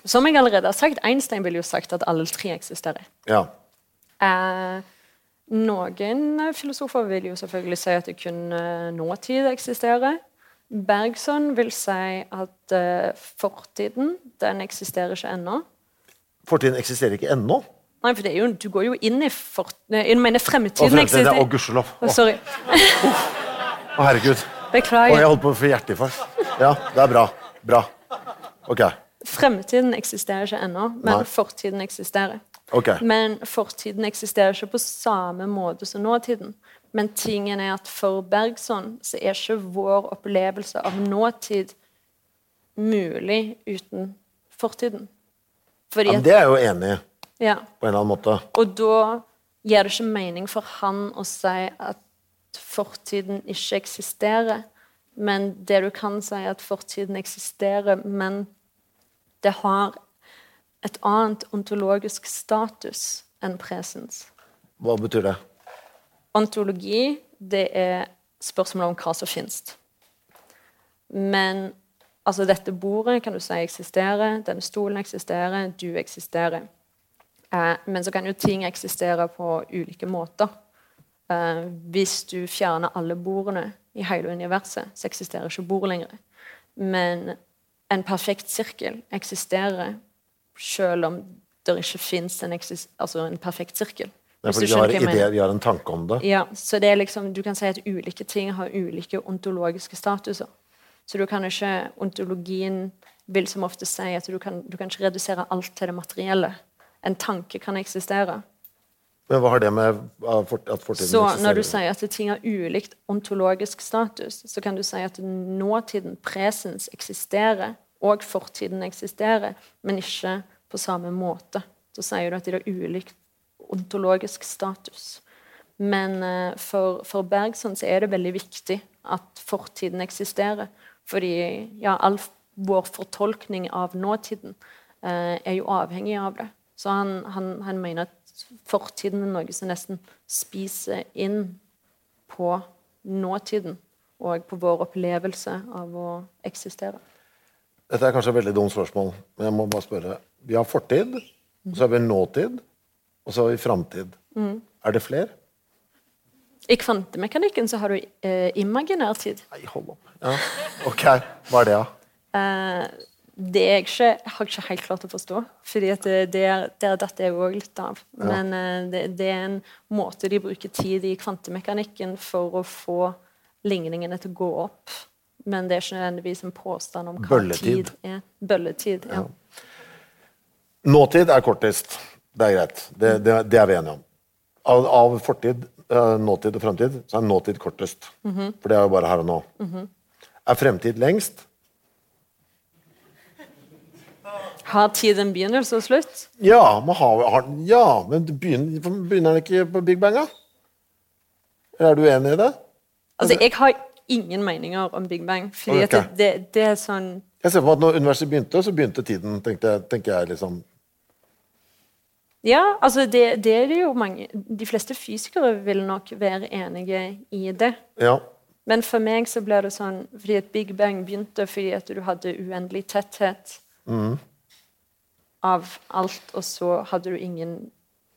Speaker 3: som jeg allerede har sagt, Einstein ville jo sagt at alle tre eksisterer.
Speaker 2: Ja.
Speaker 3: Eh, noen filosofer vil jo selvfølgelig si at det kun eh, nåtid eksisterer. Bergson vil si at eh, fortiden den eksisterer ikke ennå.
Speaker 2: Fortiden eksisterer ikke ennå.
Speaker 3: Nei, for det er jo, du går jo inn i fort... Jeg mener
Speaker 2: Å,
Speaker 3: fremtiden eksisterer.
Speaker 2: Å, gudskjelov.
Speaker 3: Sorry.
Speaker 2: å, herregud. Å, jeg
Speaker 3: Beklager.
Speaker 2: holdt på å få hjerteinfarkt. Ja, det er bra. Bra. Ok.
Speaker 3: Fremtiden eksisterer ikke ennå, men
Speaker 2: Nei.
Speaker 3: fortiden eksisterer.
Speaker 2: Ok.
Speaker 3: Men fortiden eksisterer ikke på samme måte som nåtiden. Men tingen er at for Bergson så er ikke vår opplevelse av nåtid mulig uten fortiden. Fordi
Speaker 2: Ja, det er jeg jo enig i,
Speaker 3: ja,
Speaker 2: på en eller annen måte.
Speaker 3: og da gir det ikke mening for han å si at fortiden ikke eksisterer. Men det du kan si, er at fortiden eksisterer, men det har et annet ontologisk status enn presens.
Speaker 2: Hva betyr det?
Speaker 3: Ontologi, det er spørsmålet om hva som finnes. Men altså, dette bordet kan du si eksisterer, denne stolen eksisterer, du eksisterer. Eh, men så kan jo ting eksistere på ulike måter. Eh, hvis du fjerner alle bordene i hele universet, så eksisterer ikke bordet lenger. Men en perfekt sirkel eksisterer selv om det ikke fins en, altså en perfekt sirkel.
Speaker 2: Det
Speaker 3: Hvis
Speaker 2: fordi vi har ideer, vi har en tanke om det.
Speaker 3: Ja, så det er liksom, Du kan si at ulike ting har ulike ontologiske statuser. Så du kan ikke, Ontologien vil som ofte si at du kan, du kan ikke redusere alt til det materielle. En tanke kan eksistere.
Speaker 2: Men hva har det med at fortiden
Speaker 3: Så når du sier at ting har ulikt ontologisk status, så kan du si at nåtiden, presens, eksisterer, og fortiden eksisterer, men ikke på samme måte. Så sier du at de har ulikt ontologisk status. Men eh, for, for Bergson så er det veldig viktig at fortiden eksisterer. Fordi ja, all vår fortolkning av nåtiden eh, er jo avhengig av det. Så han, han, han mener at fortiden er noe som nesten spiser inn på nåtiden og på vår opplevelse av å eksistere.
Speaker 2: Dette er kanskje et veldig dumt spørsmål, men jeg må bare spørre. Vi har fortid, og så har vi nåtid, og så har vi framtid.
Speaker 3: Mm.
Speaker 2: Er det flere?
Speaker 3: I kvantemekanikken så har du eh, imaginær tid.
Speaker 2: Nei, hold opp. Ja. Ok, hva er det, da?
Speaker 3: Eh, det er jeg ikke, jeg har ikke helt klart å forstå. fordi at det, det er, Der detter jeg òg litt av. Men ja. det, det er en måte de bruker tid i kvantemekanikken for å få ligningene til å gå opp. Men det er ikke nødvendigvis en påstand om hva
Speaker 2: Bølletid.
Speaker 3: tid er. Bølletid. ja.
Speaker 2: Nåtid er kortest. Det er greit. Det, det, det er vi enige om. Av, av fortid, eh, nåtid og fremtid, så er nåtid kortest. For det er jo bare her og nå. Er fremtid lengst?
Speaker 3: Har tid en begynnelse og slutt?
Speaker 2: Ja, man har, har, ja men begynner, begynner den ikke på Big Bang, da? Er du enig i det?
Speaker 3: Altså, Jeg har ingen meninger om Big Bang. fordi okay. det, det, det er sånn
Speaker 2: Jeg ser for meg at når universet begynte, så begynte tiden, tenkte tenker jeg liksom.
Speaker 3: Ja, altså det, det er det jo mange De fleste fysikere vil nok være enige i det.
Speaker 2: Ja.
Speaker 3: Men for meg så ble det sånn fordi at Big Bang begynte fordi at du hadde uendelig tetthet av alt, og så hadde du ingen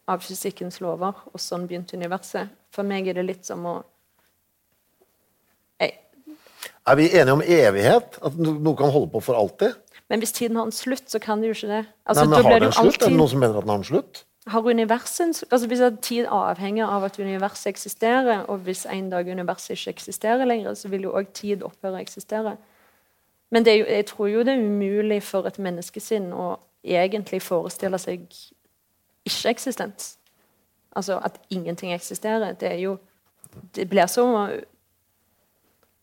Speaker 3: av fysikkens lover, og sånn begynte universet. For meg er det litt som å jeg,
Speaker 2: Er vi enige om evighet? At noe kan holde på for alltid?
Speaker 3: Men hvis tiden har en slutt, så kan det jo ikke det. Altså,
Speaker 2: Nei, men
Speaker 3: blir
Speaker 2: Har
Speaker 3: det
Speaker 2: det en
Speaker 3: slutt?
Speaker 2: slutt? Er det noen som mener at den har en slutt?
Speaker 3: Har universet altså Hvis tid avhenger av at universet eksisterer, og hvis en dag universet ikke eksisterer lenger, så vil jo òg tid opphøre å eksistere. Men det er jo, jeg tror jo det er umulig for et menneskesinn å egentlig forestiller seg ikke-eksistens. Altså at ingenting eksisterer. Det er jo Det blir som å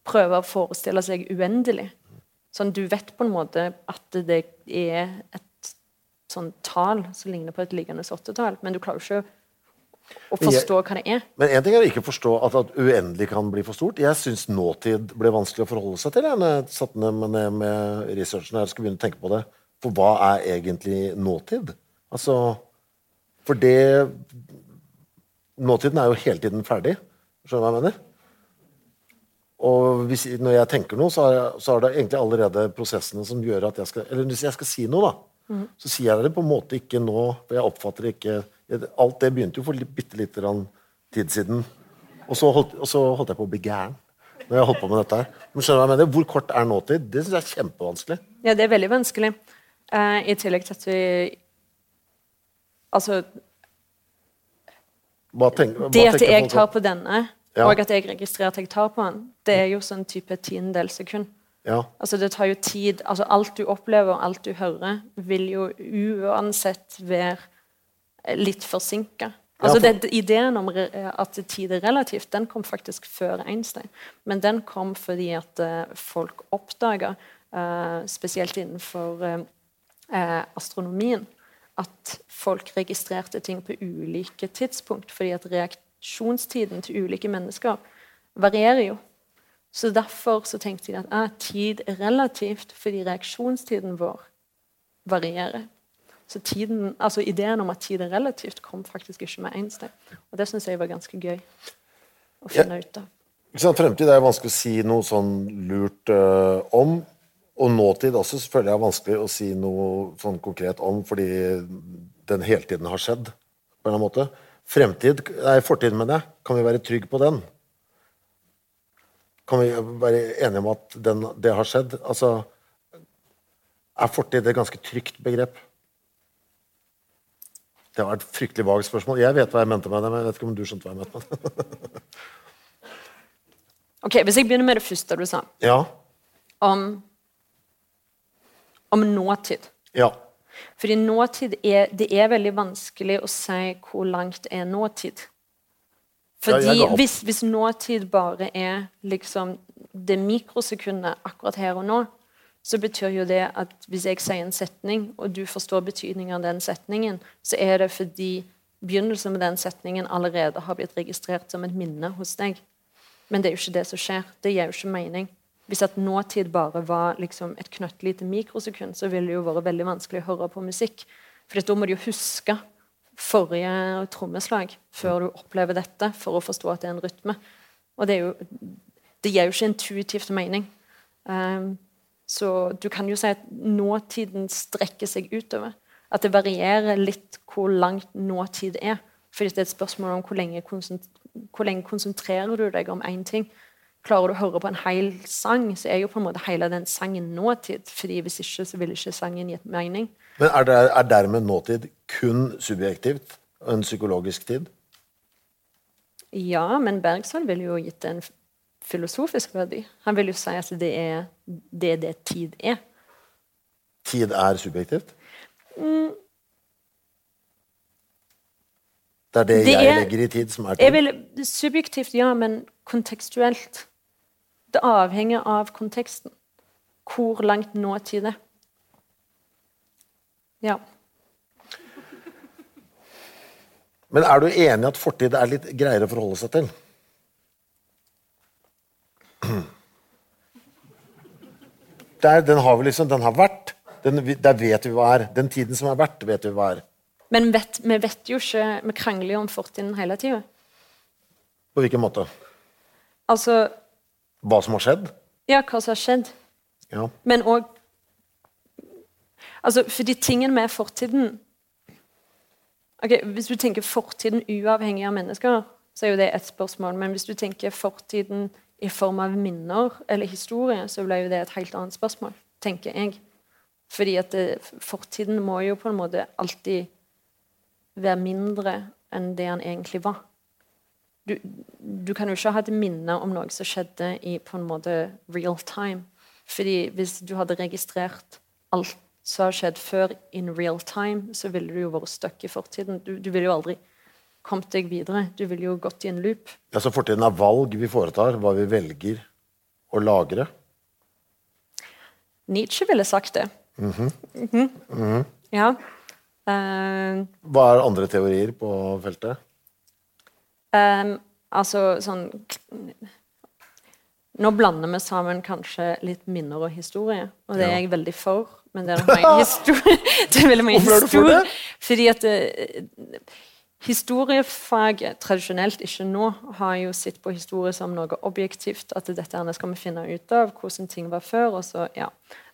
Speaker 3: prøve å forestille seg uendelig. Sånn, du vet på en måte at det er et sånn tall som ligner på et liggende åttetall, men du klarer jo ikke å forstå hva det er.
Speaker 2: Men en ting er å ikke forstå at, at uendelig kan bli for stort. Jeg syns nåtid ble vanskelig å forholde seg til jeg, satt ned med, med researchen her og skulle begynne å tenke på det. For hva er egentlig nåtid? Altså For det Nåtiden er jo hele tiden ferdig. Skjønner du hva jeg mener? Og hvis, når jeg tenker noe, så er, så er det egentlig allerede prosessene som gjør at jeg skal Eller hvis jeg skal si noe, da, så sier jeg det på en måte ikke nå. For jeg oppfatter det ikke Alt det begynte jo for bitte lite grann tid siden. Og så, holdt, og så holdt jeg på å bli gæren når jeg holdt på med dette her. Men skjønner du hva jeg mener? Hvor kort er nåtid? Det syns jeg er kjempevanskelig.
Speaker 3: Ja, det er veldig vanskelig. Eh, I tillegg til at vi Altså,
Speaker 2: Hva tenk, hva
Speaker 3: det at jeg tar på denne,
Speaker 2: Ja.
Speaker 3: og at jeg registrerer at jeg tar på den, det er jo sånn type tiendedels sekund.
Speaker 2: Ja.
Speaker 3: Altså Det tar jo tid. altså Alt du opplever, og alt du hører, vil jo uansett være litt forsinka. Altså
Speaker 2: Ja,
Speaker 3: det, Ideen om at tid er relativt, den kom faktisk før Einstein. Men den kom fordi at eh, folk oppdaga, uh, spesielt innenfor eh, eh, astronomien, at folk registrerte ting på ulike tidspunkt. Fordi at reaksjonstiden til ulike mennesker varierer jo. Så derfor så tenkte de at ah, tid er relativt fordi reaksjonstiden vår varierer. Så tiden, altså Ideen om at tid er relativt, kom faktisk ikke med Einstein. Og det syns jeg var ganske gøy å
Speaker 2: Ja.
Speaker 3: finne ut av.
Speaker 2: Fremtid er vanskelig å si noe sånn lurt uh, om. Og nåtid også føler jeg er vanskelig å si noe sånn konkret om, fordi den hele tiden har skjedd. på en eller annen måte. Fremtid, nei, Fortid, mener jeg. Kan vi være trygge på den? Kan vi være enige om at den, det har skjedd? Altså, Er fortid et ganske trygt begrep? Det var et fryktelig vagt spørsmål. Jeg vet hva jeg mente med det, men jeg vet ikke om du skjønte hva jeg mente med det.
Speaker 3: Ok, Hvis jeg begynner med det første du sa,
Speaker 2: Ja.
Speaker 3: om, om nåtid.
Speaker 2: Ja.
Speaker 3: Fordi nåtid er, det er veldig vanskelig å si hvor langt er nåtid. Fordi
Speaker 2: ja,
Speaker 3: hvis, hvis nåtid bare er liksom det mikrosekundet akkurat her og nå, så betyr jo det at hvis jeg sier en setning, og du forstår betydningen av den setningen, så er det fordi begynnelsen med den setningen allerede har blitt registrert som et minne hos deg. Men det er jo ikke det som skjer. Det gir jo ikke mening. Hvis at nåtid bare var liksom et knøttlite mikrosekund, så ville det jo vært veldig vanskelig å høre på musikk. For da må du jo huske forrige trommeslag før du opplever dette, for å forstå at det er en rytme. Og det, jo, det gir jo ikke intuitivt mening. Um, så du kan jo si at nåtiden strekker seg utover. At det varierer litt hvor langt nåtid er. Fordi det er et spørsmål om hvor lenge konsentrerer du deg om én ting. Klarer du å høre på en hel sang, så er jo på en måte hele den sangen nåtid. fordi Hvis ikke så ville ikke sangen gitt mening.
Speaker 2: Men er, det, er dermed nåtid kun subjektivt? En psykologisk tid?
Speaker 3: Ja, men Bergson ville jo gitt en filosofisk verdi. Han vil jo si at det er det, det tid er.
Speaker 2: Tid er subjektivt? Mm. Det er det, det jeg er, legger i tid, som er tid?
Speaker 3: Vil, subjektivt, ja, men kontekstuelt. Det avhenger av konteksten. Hvor langt nåtid er. Ja.
Speaker 2: Men er du enig i at fortid er litt greiere å forholde seg til? Der, den har vi liksom, den har vært. Den, der vet vi hva er. Den tiden som har vært, vet vi hva er.
Speaker 3: Men vet, vi vet jo ikke Vi krangler jo om fortiden hele tida.
Speaker 2: På hvilken måte?
Speaker 3: Altså
Speaker 2: Hva som har skjedd?
Speaker 3: Ja, hva som har skjedd.
Speaker 2: Ja.
Speaker 3: Men òg Altså, fordi tingene med fortiden Ok, Hvis du tenker fortiden uavhengig av mennesker, så er jo det et spørsmål. Men hvis du tenker fortiden i form av minner eller historie, så blir jo det et helt annet spørsmål, tenker jeg. Fordi at det, fortiden må jo på en måte alltid være mindre enn det han egentlig var. Du, du kan jo ikke ha et minne om noe som skjedde i på en måte real time. Fordi hvis du hadde registrert alt som har skjedd før in real time, så ville du jo vært stuck i fortiden. Du, du ville jo aldri kommet deg videre. Du ville jo gått i en loop.
Speaker 2: Ja, Så fortiden er valg vi foretar, hva vi velger å lagre?
Speaker 3: Nietzsche ville sagt det. Mm -hmm. Mm -hmm. Mm -hmm. Ja. Uh,
Speaker 2: hva er andre teorier på feltet?
Speaker 3: Um, altså sånn Nå blander vi sammen kanskje litt minner og historie, og det er jeg veldig for. Men det er mange historier. det er veldig mange historier. Fordi at uh, Historiefaget tradisjonelt, ikke nå, har jo sett på historie som noe objektivt. At dette skal vi finne ut av, hvordan ting var før. Og så, ja.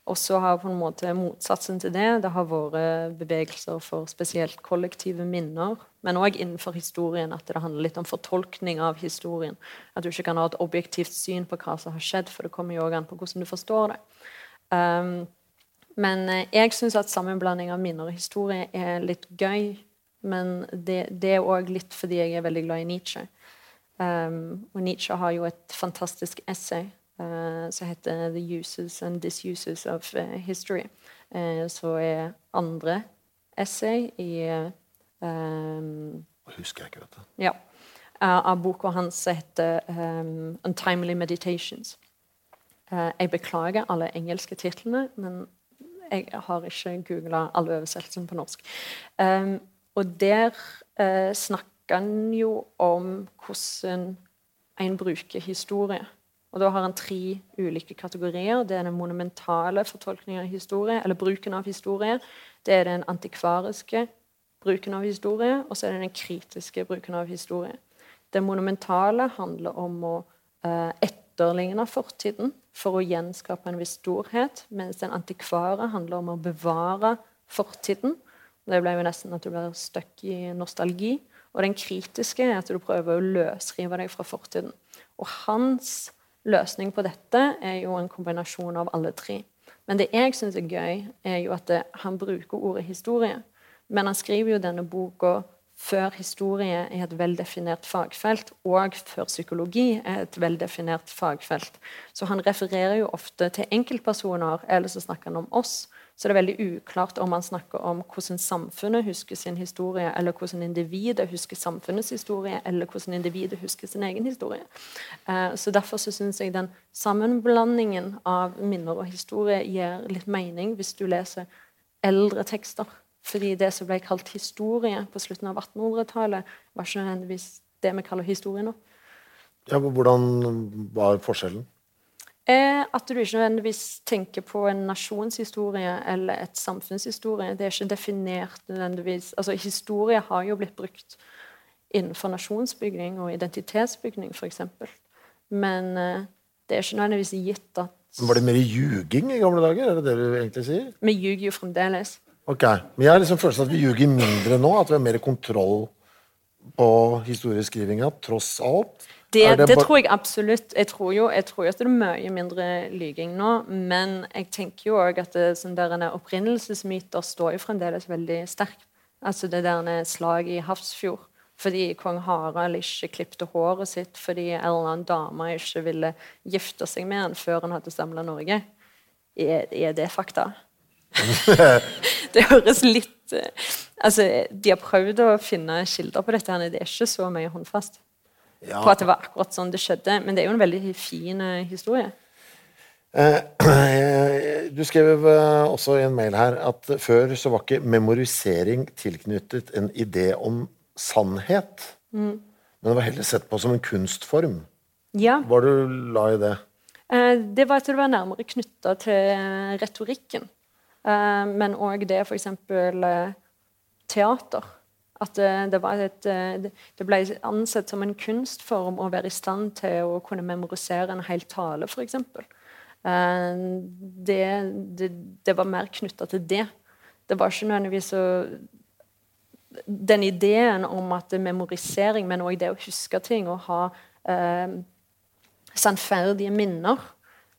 Speaker 3: Og så har på en måte motsatsen til det Det har vært bevegelser for spesielt kollektive minner. Men òg innenfor historien at det handler litt om fortolkning av historien. At du ikke kan ha et objektivt syn på hva som har skjedd, for det kommer jo òg an på hvordan du forstår det. Um, men eh, jeg syns at sammenblanding av minner og historie er litt gøy men det, det er òg litt fordi jeg er veldig glad i Nietzsche. Um, og Nietzsche har jo et fantastisk essay uh, som heter 'The Uses and Disuses of uh, History'. Uh, så er andre essay i um,
Speaker 2: Husker jeg ikke, vet du.
Speaker 3: Ja. av boka hans som heter um, 'Untimely Meditations'. jeg beklager alle engelske titlene, men jeg har ikke googla alle oversettelsene på norsk. Um, og der uh, snakker han jo om hvordan en bruker historie. Og Da har han tre ulike kategorier. Det er den monumentale fortolkningen av historie, eller bruken av historie. Det er den antikvariske bruken av historie, og så er det den kritiske bruken av historie. Det monumentale handler om å eh, etterligne fortiden for å gjenskape en viss storhet, mens den antikvare handler om å bevare fortiden det ble jo nesten at du blir stuck i nostalgi. Og den kritiske er at du prøver å løsrive deg fra fortiden. Og hans løsning på dette er jo en kombinasjon av alle tre. Men det jeg syns er gøy, er jo at det, han bruker ordet historie. Men han skriver jo denne boka før historie er et veldefinert fagfelt, og før psykologi er et veldefinert fagfelt. Så han refererer jo ofte til enkeltpersoner, eller så snakker han om oss. Så det er veldig uklart om man snakker om hvordan samfunnet husker sin historie, eller hvordan individet husker samfunnets historie, eller hvordan individet husker sin egen historie. Uh, så Derfor så syns jeg den sammenblandingen av minner og historie gir litt mening hvis du leser eldre tekster. Fordi det som ble kalt historie på slutten av 1800-tallet, var ikke nødvendigvis det vi kaller historie nå.
Speaker 2: Ja, Hvordan var forskjellen?
Speaker 3: Er at du ikke nødvendigvis tenker på en nasjonshistorie eller et samfunnshistorie. Det er ikke definert nødvendigvis Altså, historie har jo blitt brukt innenfor nasjonsbygning og identitetsbygning, f.eks. Men uh, det er ikke nødvendigvis gitt at
Speaker 2: Var det mer ljuging i gamle dager? Er det det du egentlig sier?
Speaker 3: Vi ljuger jo fremdeles.
Speaker 2: Ok, Men jeg har liksom følelsen at vi ljuger mindre nå, at vi har mer kontroll på historieskrivinga, tross alt?
Speaker 3: Det, det,
Speaker 2: det,
Speaker 3: tror jeg absolutt. Jeg tror jo jeg tror at det er mye mindre lyging nå. Men jeg tenker jo òg at det, sånn opprinnelsesmyter står jo fremdeles veldig sterkt. Altså det der slaget slag i Hafrsfjord. Fordi kong Harald ikke klipte håret sitt fordi en eller annen dame ikke ville gifte seg med han før han hadde samla Norge. Er, er det fakta? det høres litt eh, Altså, De har prøvd å finne kilder på dette, men det er ikke så mye håndfast
Speaker 2: Ja.
Speaker 3: på at det var akkurat sånn det skjedde. Men det er jo en veldig fin eh, historie.
Speaker 2: Eh, Du skrev eh, også i en mail her at før så var ikke memorisering tilknyttet en idé om sannhet. Men det var heller sett på som en kunstform.
Speaker 3: Ja,
Speaker 2: Hva du la i det?
Speaker 3: eh, Det var at det var nærmere knytta til retorikken. Eh, Men òg det f.eks. teater. At det, det, et, eh, det- ble ansett som en kunstform å være i stand til å kunne memorisere en hel tale, f.eks. Det, det, det var mer knytta til det. Det var ikke nødvendigvis så Den ideen om at memorisering, men òg det å huske ting og ha eh, sannferdige minner,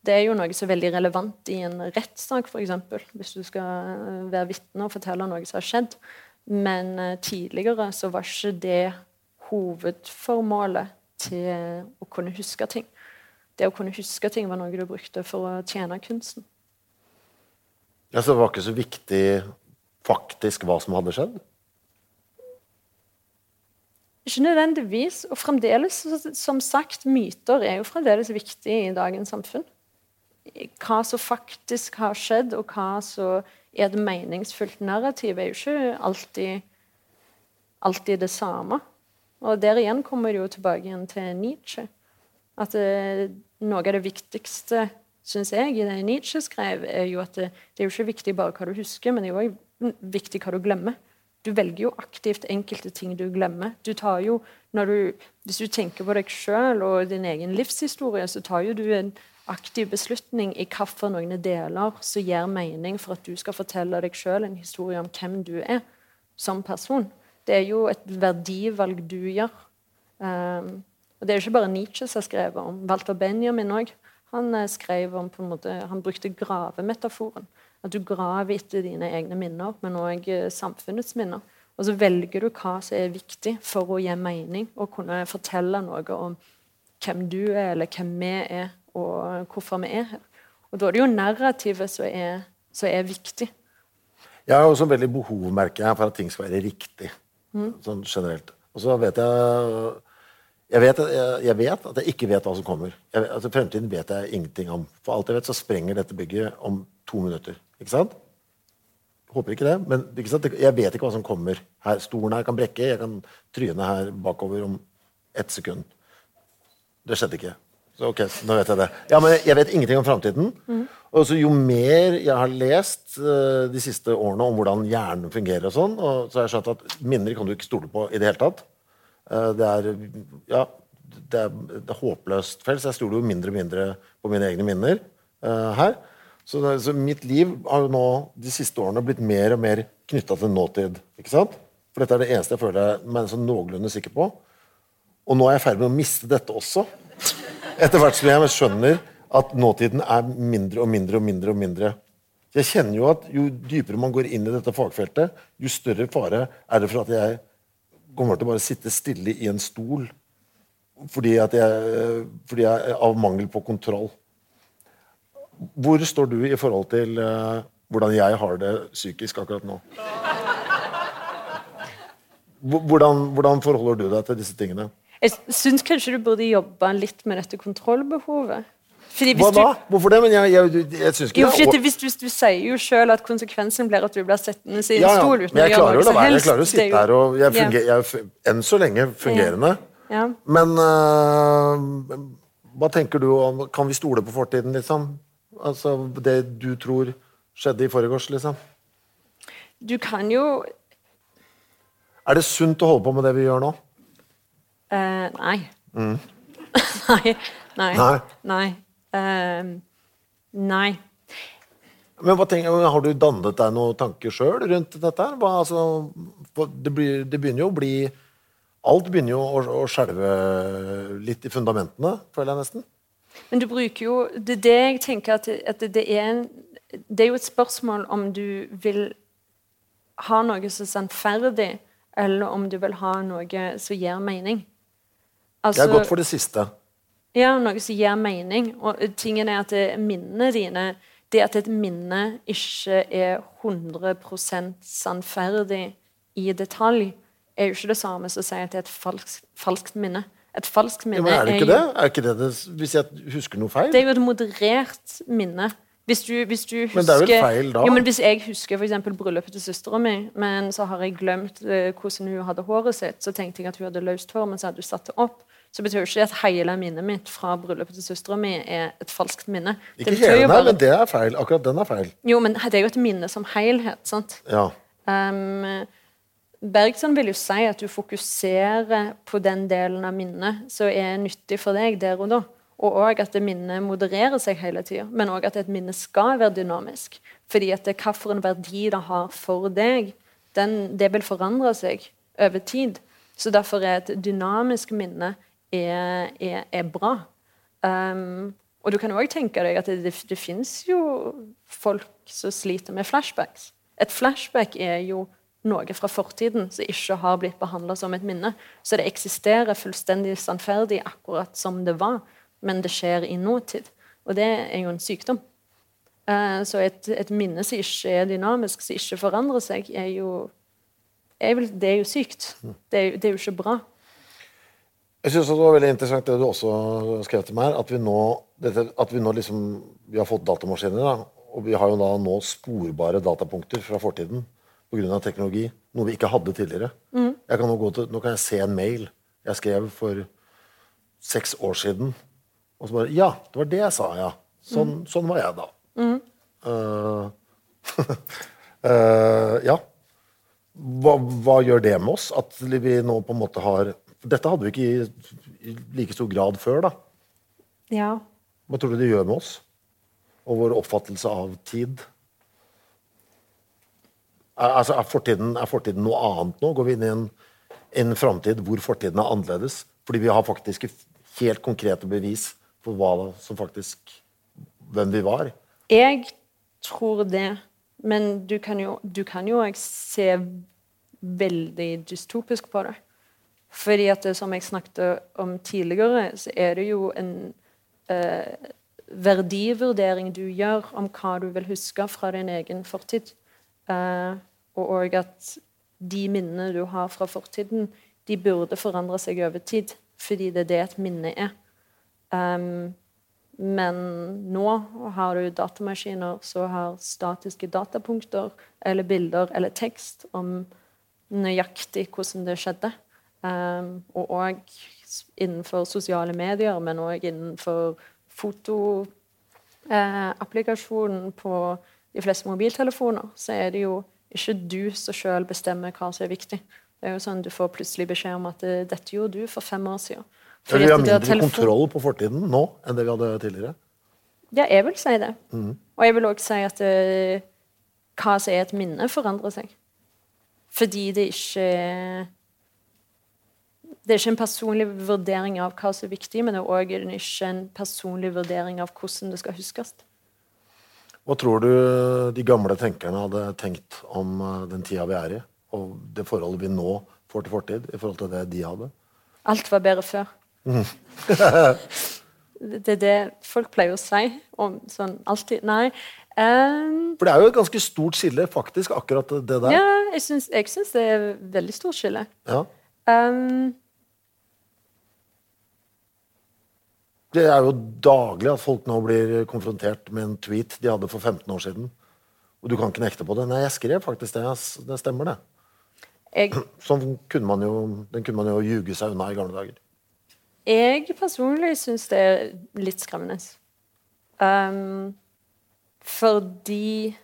Speaker 3: det er jo noe som er veldig relevant i en rettssak, f.eks. Hvis du skal eh, være vitne og fortelle noe som har skjedd. Men eh, tidligere så var ikke det hovedformålet til å kunne huske ting. Det å kunne huske ting var noe du brukte for å tjene kunsten.
Speaker 2: Ja, så det var ikke så viktig faktisk hva som hadde skjedd?
Speaker 3: Ikke nødvendigvis. Og fremdeles, som sagt, myter er jo fremdeles viktig i dagens samfunn. Hva som faktisk har skjedd, og hva som er et meningsfullt narrativ, er jo ikke alltid, alltid det samme. Og der igjen kommer det jo tilbake igjen til Nietzsche. At det, noe av det viktigste, syns jeg, i det Nietzsche skrev, er jo at det, det er jo ikke viktig bare hva du husker, men det er jo òg viktig hva du glemmer. Du velger jo aktivt enkelte ting du glemmer. Du tar jo, du, hvis du tenker på deg sjøl og din egen livshistorie, så tar jo du en aktiv beslutning i hvilke deler som gir mening for at du skal fortelle deg sjøl en historie om hvem du er som person. Det er jo et verdivalg du gjør. Um, og Det er jo ikke bare Nietzsche som har skrevet om. Walter Benjamin òg. Han eh, skrev om på en måte, han brukte gravemetaforen. At du graver etter dine egne minner, men òg samfunnets minner. Og så velger du hva som er viktig for å gi mening, og kunne fortelle noe om hvem du er, eller hvem vi er, og hvorfor vi er her. Og da er det jo narrativet som er, som er viktig.
Speaker 2: Jeg har også veldig behov, merker jeg, for at ting skal være riktig. Sånn generelt. Og så vet jeg jeg vet, jeg, jeg vet at jeg ikke vet hva som kommer. Jeg, altså Fremtiden vet jeg ingenting om. For alt jeg vet, så sprenger dette bygget om to minutter. Ikke sant? Håper ikke det, men ikke jeg vet ikke hva som kommer. Her, Stolen her kan brekke, jeg kan tryne her bakover om ett sekund. Det skjedde ikke. Så ok, nå vet jeg det. Ja, men Jeg vet ingenting om framtiden. Og så jo mer jeg har lest uh, de siste årene om hvordan hjernen fungerer, og sånn, og så har jeg skjønt at minner kan du ikke stole på i det hele tatt. Uh, det er ja, det er, det er håpløst felt, så jeg stoler jo mindre og mindre på mine egne minner uh, her. Så, så mitt liv har jo nå de siste årene blitt mer og mer knytta til nåtid. ikke sant? For dette er det eneste jeg føler meg sånn noenlunde sikker på. Og nå er jeg i ferd med å miste dette også. Etter hvert som jeg skjønner at nåtiden er mindre og mindre og mindre. og mindre. Jeg kjenner jo at Jo dypere man går inn i dette fagfeltet, jo større fare er det for at jeg kommer til å bare sitte stille i en stol fordi, jeg, fordi jeg av mangel på kontroll. Hvor står du i forhold til eh, hvordan jeg har det psykisk akkurat nå? Hvordan, hvordan forholder du deg til disse tingene?
Speaker 3: Jeg syns kanskje du burde jobbe litt med dette kontrollbehovet.
Speaker 2: Hva da? Hvorfor det? Men jeg, jeg, jeg, syns ikke
Speaker 3: jo,
Speaker 2: det
Speaker 3: hvis, hvis du sier jo sjøl at konsekvensen blir at du blir sittende i en
Speaker 2: ja, ja.
Speaker 3: stol uten å gjøre noe som
Speaker 2: helst. Jeg
Speaker 3: klarer
Speaker 2: klarer å sitte her og jeg
Speaker 3: Ja.
Speaker 2: fungerer, jeg er enn så lenge fungerende.
Speaker 3: Ja.
Speaker 2: Men uh, hva tenker du om Kan vi stole på fortiden, liksom? Altså det du tror skjedde i forgårs, liksom?
Speaker 3: Du kan jo
Speaker 2: Er det sunt å holde på med det vi gjør nå?
Speaker 3: Eh, Nei. nei. Nei.
Speaker 2: Nei.
Speaker 3: Nei. Uh, nei.
Speaker 2: Men tenker, Har du dannet deg noen tanker sjøl rundt dette? Hva, altså, det, blir, det begynner jo å bli Alt begynner jo å, å skjelve litt i fundamentene, føler jeg nesten.
Speaker 3: Men du bruker jo Det er det jeg tenker at, det, at det, er en, det er jo et spørsmål om du vil ha noe som er sannferdig, eller om du vil ha noe som gir mening.
Speaker 2: Jeg har gått for det siste.
Speaker 3: Ja, noe som gir mening. Og tingen er at minnene dine Det at et minne ikke er 100% sannferdig i detalj, er jo ikke det samme som å si at det er et falskt, falskt minne. Et falskt
Speaker 2: Ja,
Speaker 3: minne
Speaker 2: men er det ikke
Speaker 3: jo-
Speaker 2: det? Er ikke det, det Hvis jeg husker noe feil?
Speaker 3: det er jo et moderert minne. Hvis du, hvis du husker,
Speaker 2: Men det er vel feil da?
Speaker 3: Jo, men Hvis jeg husker for bryllupet til søstera mi, men så har jeg glemt eh, hvordan hun hadde håret sitt, så tenkte jeg at hun hadde løst hår, men så hadde hun satt det opp, så betyr jo ikke det at hele minnet mitt fra bryllupet til søstera mi er et falskt minne.
Speaker 2: Ikke
Speaker 3: betyr
Speaker 2: hele,
Speaker 3: bare-
Speaker 2: men det er feil. Akkurat den er feil.
Speaker 3: Jo, men det er jo et minne som helhet. sant?
Speaker 2: Ja.
Speaker 3: Um, Bergson vil jo si at du fokuserer på den delen av minnet som er nyttig for deg der og da. Og òg at det minnet modererer seg hele tida. Men òg at et minne skal være dynamisk. Fordi at det hvilken verdi det har for deg, den, det vil forandre seg over tid. Så derfor er et dynamisk minne er, er, er bra. Um, og du kan òg tenke deg at det, det, det fins jo folk som sliter med flashbacks. Et flashback er jo noe fra fortiden som ikke har blitt behandla som et minne. Så det eksisterer fullstendig sannferdig akkurat som det var, men det skjer i nåtid. Og det er jo en sykdom. Uh, så et, et minne som ikke er dynamisk, som ikke forandrer seg, er jo er vel, Det er jo sykt. Det er, det er jo ikke bra.
Speaker 2: Jeg synes det var veldig interessant det du også skrev til meg, at vi nå, dette, at vi nå liksom Vi har fått datamaskiner, da, og vi har jo da nå sporbare datapunkter fra fortiden pga. teknologi. Noe vi ikke hadde tidligere. Jeg kan nå, gå til, nå kan jeg se en mail jeg skrev for seks år siden. Og så bare Ja, det var det jeg sa, ja. Sånn, sånn var jeg da. Mm. Uh, uh, ja. Hva, hva gjør det med oss? At vi nå på en måte har Dette hadde vi ikke i, i like stor grad før, da.
Speaker 3: Ja.
Speaker 2: Hva tror du det gjør med oss? Og vår oppfattelse av tid? Er, altså, er, fortiden, er fortiden noe annet nå? Går vi inn i en, en framtid hvor fortiden er annerledes? Fordi vi har faktisk helt konkrete bevis for hva som faktisk hvem vi var.
Speaker 3: Jeg tror det, men du kan jo du kan jo se veldig dystopisk på det. Fordi at det, som jeg snakket om tidligere, så er det jo en eh, verdivurdering du gjør om hva du vil huske fra din egen fortid. Eh, og at de minnene du har fra fortiden, de burde forandre seg over tid. Fordi det er det et minne er. Um, men nå har du datamaskiner som har statiske datapunkter eller bilder eller tekst om nøyaktig hvordan det skjedde. Um, og òg innenfor sosiale medier, men òg innenfor fotoapplikasjonen på de fleste mobiltelefoner, så er det jo ikke du som sjøl bestemmer hva som er viktig. Det er jo sånn Du får plutselig beskjed om at eh, 'dette gjorde du for fem år siden'.
Speaker 2: Fordi vi har mindre
Speaker 3: telefon-
Speaker 2: kontroll på fortiden nå enn det vi hadde tidligere.
Speaker 3: Ja, jeg vil si det. Og jeg vil òg si at eh, hva som er et minne, forandrer seg. Fordi det ikke er Det er ikke en personlig vurdering av hva som er viktig, men det er òg ikke en personlig vurdering av hvordan det skal huskes.
Speaker 2: Hva tror du de gamle tenkerne hadde tenkt om eh, den tida vi er i? Og det forholdet vi nå får til fortid, i forhold til det de hadde?
Speaker 3: Alt var bedre før. det er det folk pleier å si. Om, sånn alltid Nei. Um,
Speaker 2: For det er jo et ganske stort skille, faktisk, akkurat det der.
Speaker 3: ja, jeg syns, det er et veldig stort skille.
Speaker 2: Ja.
Speaker 3: Ehm,
Speaker 2: Det er jo daglig at folk nå blir konfrontert med en tweet de hadde for 15 år siden. Og du kan ikke nekte på det. Nei, jeg skrev faktisk det. Det stemmer, det.
Speaker 3: jeg
Speaker 2: Sånn kunne man jo, den kunne man jo ljuge seg unna i gamle dager.
Speaker 3: Jeg personlig syns det er litt skremmende. Um, fordi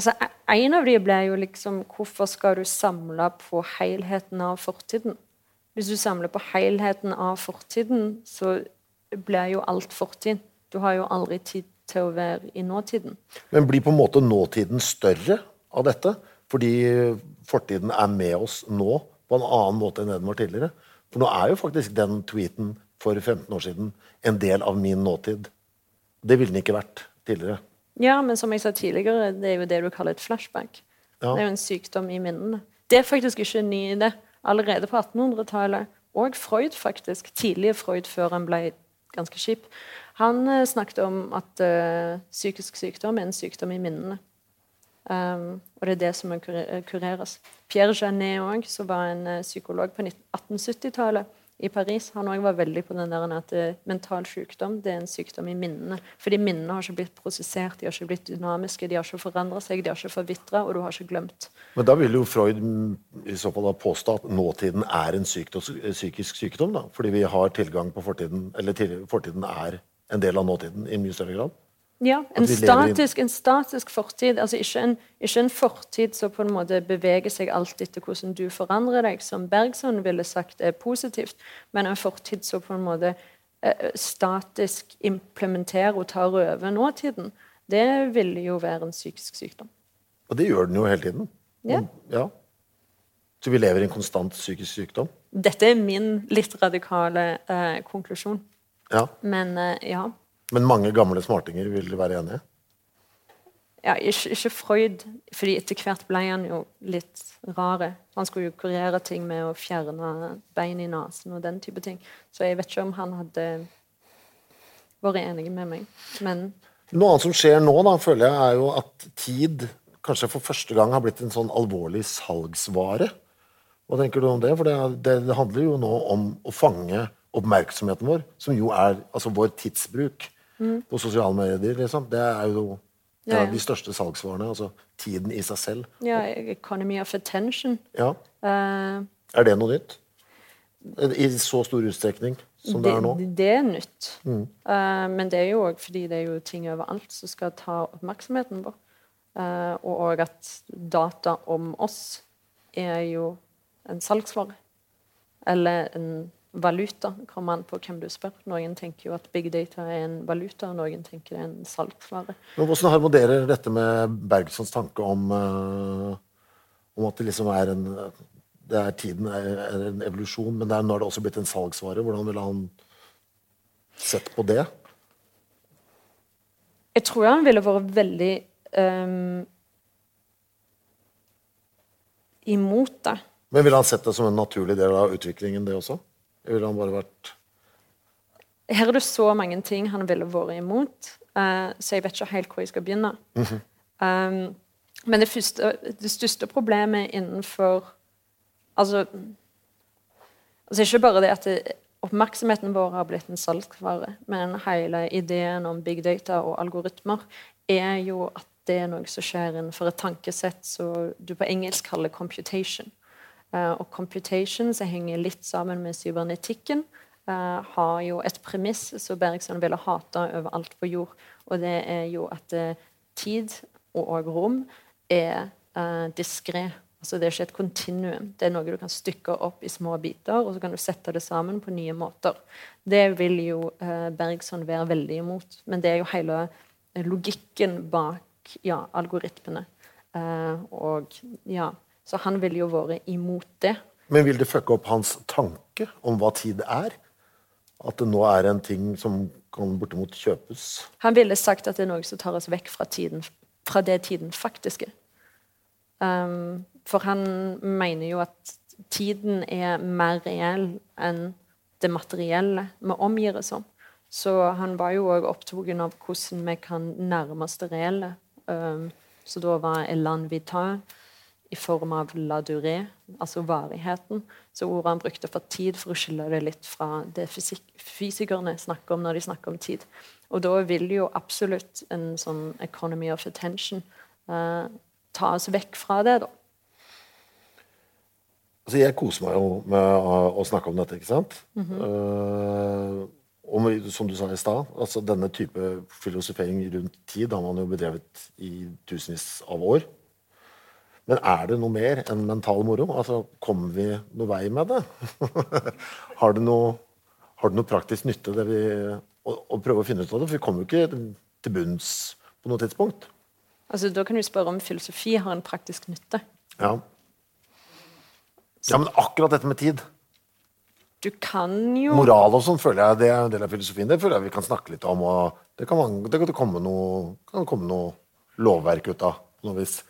Speaker 3: Altså, e- En av de ble jo liksom Hvorfor skal du samle på helheten av fortiden? Hvis du samler på helheten av fortiden, så blir jo alt fortid. Du har jo aldri tid til å være i nåtiden.
Speaker 2: Men blir på en måte nåtiden større av dette? Fordi fortiden er med oss nå på en annen måte enn det den var tidligere. For nå er jo faktisk den tweeten for 15 år siden en del av min nåtid. Det ville den ikke vært tidligere.
Speaker 3: Ja, men som jeg sa tidligere, det er jo det du kaller et flashback.
Speaker 2: Ja.
Speaker 3: Det er jo en sykdom i minnene. Det er faktisk ikke en ny idé. Allerede på 1800-tallet, og Freud faktisk, tidlige Freud før han ble ganske kjip, han eh, snakket om at uh, psykisk sykdom er en sykdom i minnene. Um, og det er det som må kureres. Pierre Janet òg, som var en eh, psykolog på 1870-tallet i Paris, han òg var veldig på den der at eh, mental sykdom det er en sykdom i minnene. Fordi minnene har ikke blitt prosessert, de har ikke blitt dynamiske, de har ikke forandra seg, de har ikke forvitra, og du har ikke glemt.
Speaker 2: Men da vil jo Freud i så fall da påstå at nåtiden er en sykdom, psykisk sykdom. da, Fordi vi har tilgang på fortiden, eller fortiden er en del av nåtiden i mye større grad.
Speaker 3: Ja, en statisk, en statisk fortid. altså ikke en, ikke en fortid som på en måte beveger seg alt etter hvordan du forandrer deg, som Bergson ville sagt er positivt, men en fortid som på en måte eh, statisk implementerer og tar over nåtiden. Det ville jo være en psykisk sykdom.
Speaker 2: Og det gjør den jo hele tiden.
Speaker 3: Ja.
Speaker 2: ja. Så vi lever i en konstant psykisk sykdom.
Speaker 3: Dette er min litt radikale eh, konklusjon.
Speaker 2: Ja.
Speaker 3: Men eh, ja.
Speaker 2: Men mange gamle smartinger vil være enige.
Speaker 3: ja ikke, ikke Freud, fordi etter hvert ble han jo litt rare. Han skulle jo kurere ting med å fjerne bein i nesen og den type ting. Så jeg vet ikke om han hadde vært enig med meg. Men
Speaker 2: Noe annet som skjer nå, da, føler jeg, er jo at tid kanskje for første gang har blitt en sånn alvorlig salgsvare. Hva tenker du om det? For det, det, det handler jo nå om å fange oppmerksomheten vår, som jo er altså vår tidsbruk på sosiale medier. liksom. Det er jo
Speaker 3: Ja, ja.
Speaker 2: de største salgsvarene. Altså tiden i seg selv.
Speaker 3: ja, economy of attention
Speaker 2: Ja.
Speaker 3: Uh,
Speaker 2: Er det noe nytt? I så stor utstrekning som det, er nå?
Speaker 3: Det, det er nytt. Eh, men det er jo òg fordi det er jo ting overalt som skal ta oppmerksomheten vår. Uh, og at data om oss er jo en salgsvare. Eller en valuta. Kommer an på hvem du spør. Noen tenker jo at big data er en valuta, og noen tenker det er en salgsvare.
Speaker 2: Hvordan harmonerer dette med Bergsons tanke om, uh, om at det liksom er en det er Tiden er, en evolusjon, men det er, nå er det også blitt en salgsvare. Hvordan ville han sett på det?
Speaker 3: Jeg tror han ville vært veldig um, imot det.
Speaker 2: Men ville han sett det som en naturlig del av utviklingen, det også? Ville han bare vært
Speaker 3: Her er det så mange ting han ville vært imot, uh, så jeg vet ikke helt hvor jeg skal begynne. um, men det, første, det største problemet innenfor Altså, altså ikke bare det at det, oppmerksomheten vår har blitt en salgsvare, men hele ideen om big data og algoritmer er jo at det er noe som skjer innenfor et tankesett som du på engelsk kaller computation. Eh, og computation, som henger litt sammen med cybernetikken, eh, har jo et premiss som Bergson ville hate overalt på jord. Og det er jo at eh, tid og rom er diskré. Altså det er ikke et kontinuum. Det er noe du kan stykke opp i små biter, og så kan du sette det sammen på nye måter. Det vil jo Bergson være veldig imot. Men det er jo hele logikken bak ja, algoritmene. Og ja, Så han ville jo vært imot det.
Speaker 2: Men vil det fucke opp hans tanke om hva tid er? At det nå er en ting som kan bortimot kjøpes?
Speaker 3: Han ville sagt at det er noe som tar oss vekk fra, tiden, fra det tiden faktisk er. Um, for han mener jo at tiden er mer reell enn det materielle vi omgir oss om. Så han var jo òg opptatt av hvordan vi kan nærme oss det reelle. Um, så da var elan vital i form av la durée, altså varigheten. Så ordet han brukte for tid, for å skille det litt fra det fysik fysikerne snakker om når de snakker om tid. Og da vil jo absolutt en sånn economy of attention eh, ta oss vekk fra det, da.
Speaker 2: Altså, jeg koser meg jo med å, snakke om dette, ikke sant? Eh, og som du sa i stad, altså denne type filosofering rundt tid har man jo bedrevet i tusenvis av år. Men er det noe mer enn mental moro? Altså, Kommer vi noe vei med det? har, det noe, har det noe praktisk nytte, det vi, å, å prøve å finne ut av det? For vi kommer jo ikke til bunns på noe tidspunkt.
Speaker 3: Altså, Da kan du spørre om filosofi har en praktisk nytte.
Speaker 2: Ja. Ja, men akkurat dette med tid
Speaker 3: Du kan jo
Speaker 2: Moral og sånn føler jeg det er en del av filosofien. Det føler jeg vi kan snakke litt om. og Det kan, det kan komme noe, kan komme noe lovverk ut av på noe vis.